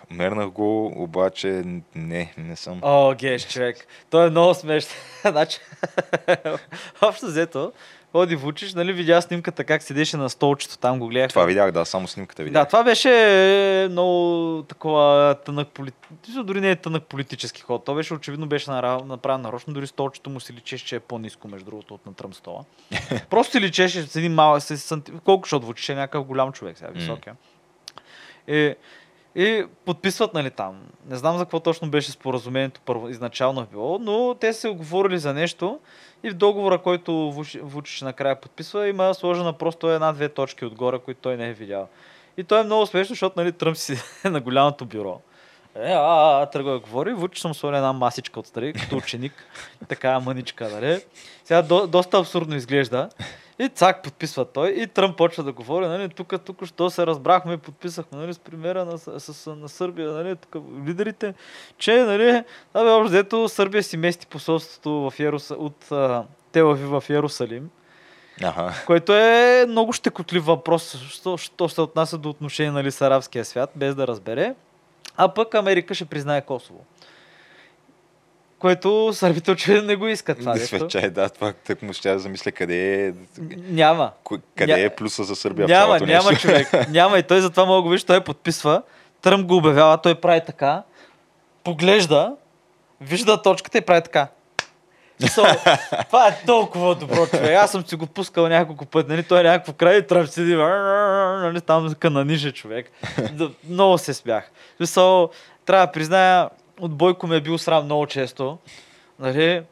мернах го, обаче не, не съм. О, геш, човек. Той е много смешно. значи, общо взето, ходи Вучиш, нали, видя снимката как седеше на столчето, там го гледах. Това видях, да, само снимката видях. Да, това беше много такова тънък политически, дори не е тънък политически ход. То беше очевидно беше направено нарочно, дори столчето му се личеше, че е по-низко, между другото, от на Тръмп стола. Просто се личеше с един малък, с колко ще Вучиш е някакъв голям човек, сега висок е. И, подписват, нали, там. Не знам за какво точно беше споразумението първо, изначално е било, но те се оговорили за нещо и в договора, който Вуч- Вучич накрая подписва, има сложена просто една-две точки отгоре, които той не е видял. И той е много смешно, защото нали, Тръмп си е на голямото бюро. Е, а, а, тръгва да говори, Вучич съм сложил една масичка отстрани, като ученик, така мъничка, нали. Сега до, доста абсурдно изглежда. И цак подписва той и Тръмп почва да говори, нали, тук, тук, що се разбрахме и подписахме, нали, с примера на, с, с, на Сърбия, нали, тук лидерите, че, нали, абе, общо взето Сърбия си мести посолството в Ерус... от а, Телави в Иерусалим, Аха. което е много щекотлив въпрос, що, що се отнася до отношение нали, с арабския свят, без да разбере. А пък Америка ще признае Косово. Което сърбите очевидно не го искат това нещо. свечай, да, това так му ще замисля къде е, Няма. къде Ня- е плюса за Сърбия в Няма, цялото няма нещо. човек. Няма и той затова мога го виж, той подписва. Тръмп го обявява, той прави така, поглежда, вижда точката и прави така. So, това е толкова добро, човек. Аз съм си го пускал няколко пъти, нали? Той е някакво край и Тръмп седи, нали? там кананиже човек. Много се смях. So, трябва да призная, от Бойко ме е бил срам много често. Нали?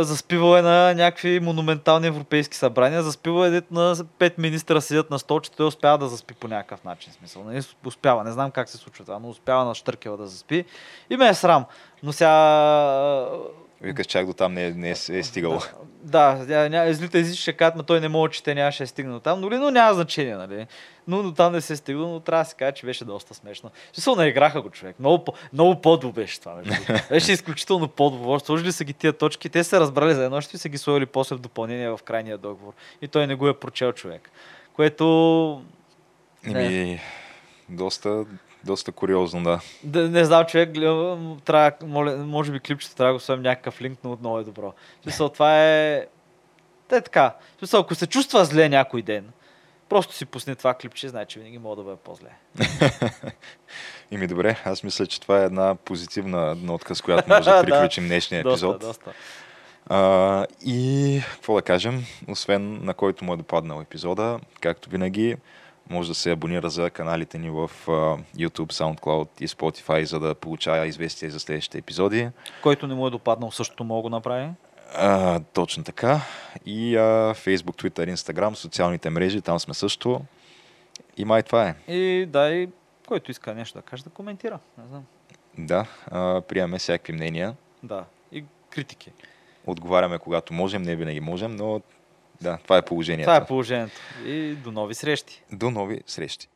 Заспивал е на някакви монументални европейски събрания, заспивал е на пет министра седят на столчето, той успява да заспи по някакъв начин. Смисъл. Нали? Успява, не знам как се случва това, но успява на Штъркела да заспи. И ме е срам. Но сега Викаш, чак до там не, е- не е, е стигало. да, да, ня, злите езици ще кажат, ма той не може, че те нямаше да стигне до там, но, но няма значение, нали? Но до там не се е стигнал, но трябва да се каже, че беше доста смешно. Смисъл, наиграха го човек. Много, много подло беше това. Между беше изключително подло. Сложили са ги тия точки, те са се разбрали за едно, ще са ги сложили после в допълнение в крайния договор. И той не го е прочел човек. Което Еми, доста, доста куриозно, да. Да, не знам, човек, трябва, може би клипчето трябва да го сложим някакъв линк, но отново е добро. Смисъл, това е... Те така. Смисъл, ако се чувства зле някой ден, просто си пусни това клипче, знае, че винаги мога да бъде по-зле. Ими добре, аз мисля, че това е една позитивна нотка, с която може да Да, приключим днешния епизод. Доста, доста. А, и какво да кажем, освен на който му е допаднал епизода, както винаги, може да се абонира за каналите ни в YouTube, SoundCloud и Spotify, за да получава известия за следващите епизоди. Който не му е допаднал, същото мога да направи. А, точно така. И а, Facebook, Twitter, Instagram, социалните мрежи, там сме също. И май това е. И да, и който иска нещо да каже, да коментира. Не знам. Да, а, приемаме всякакви мнения. Да. И критики. Отговаряме когато можем, не винаги можем, но да, това е положението. Това е положението. И до нови срещи. До нови срещи.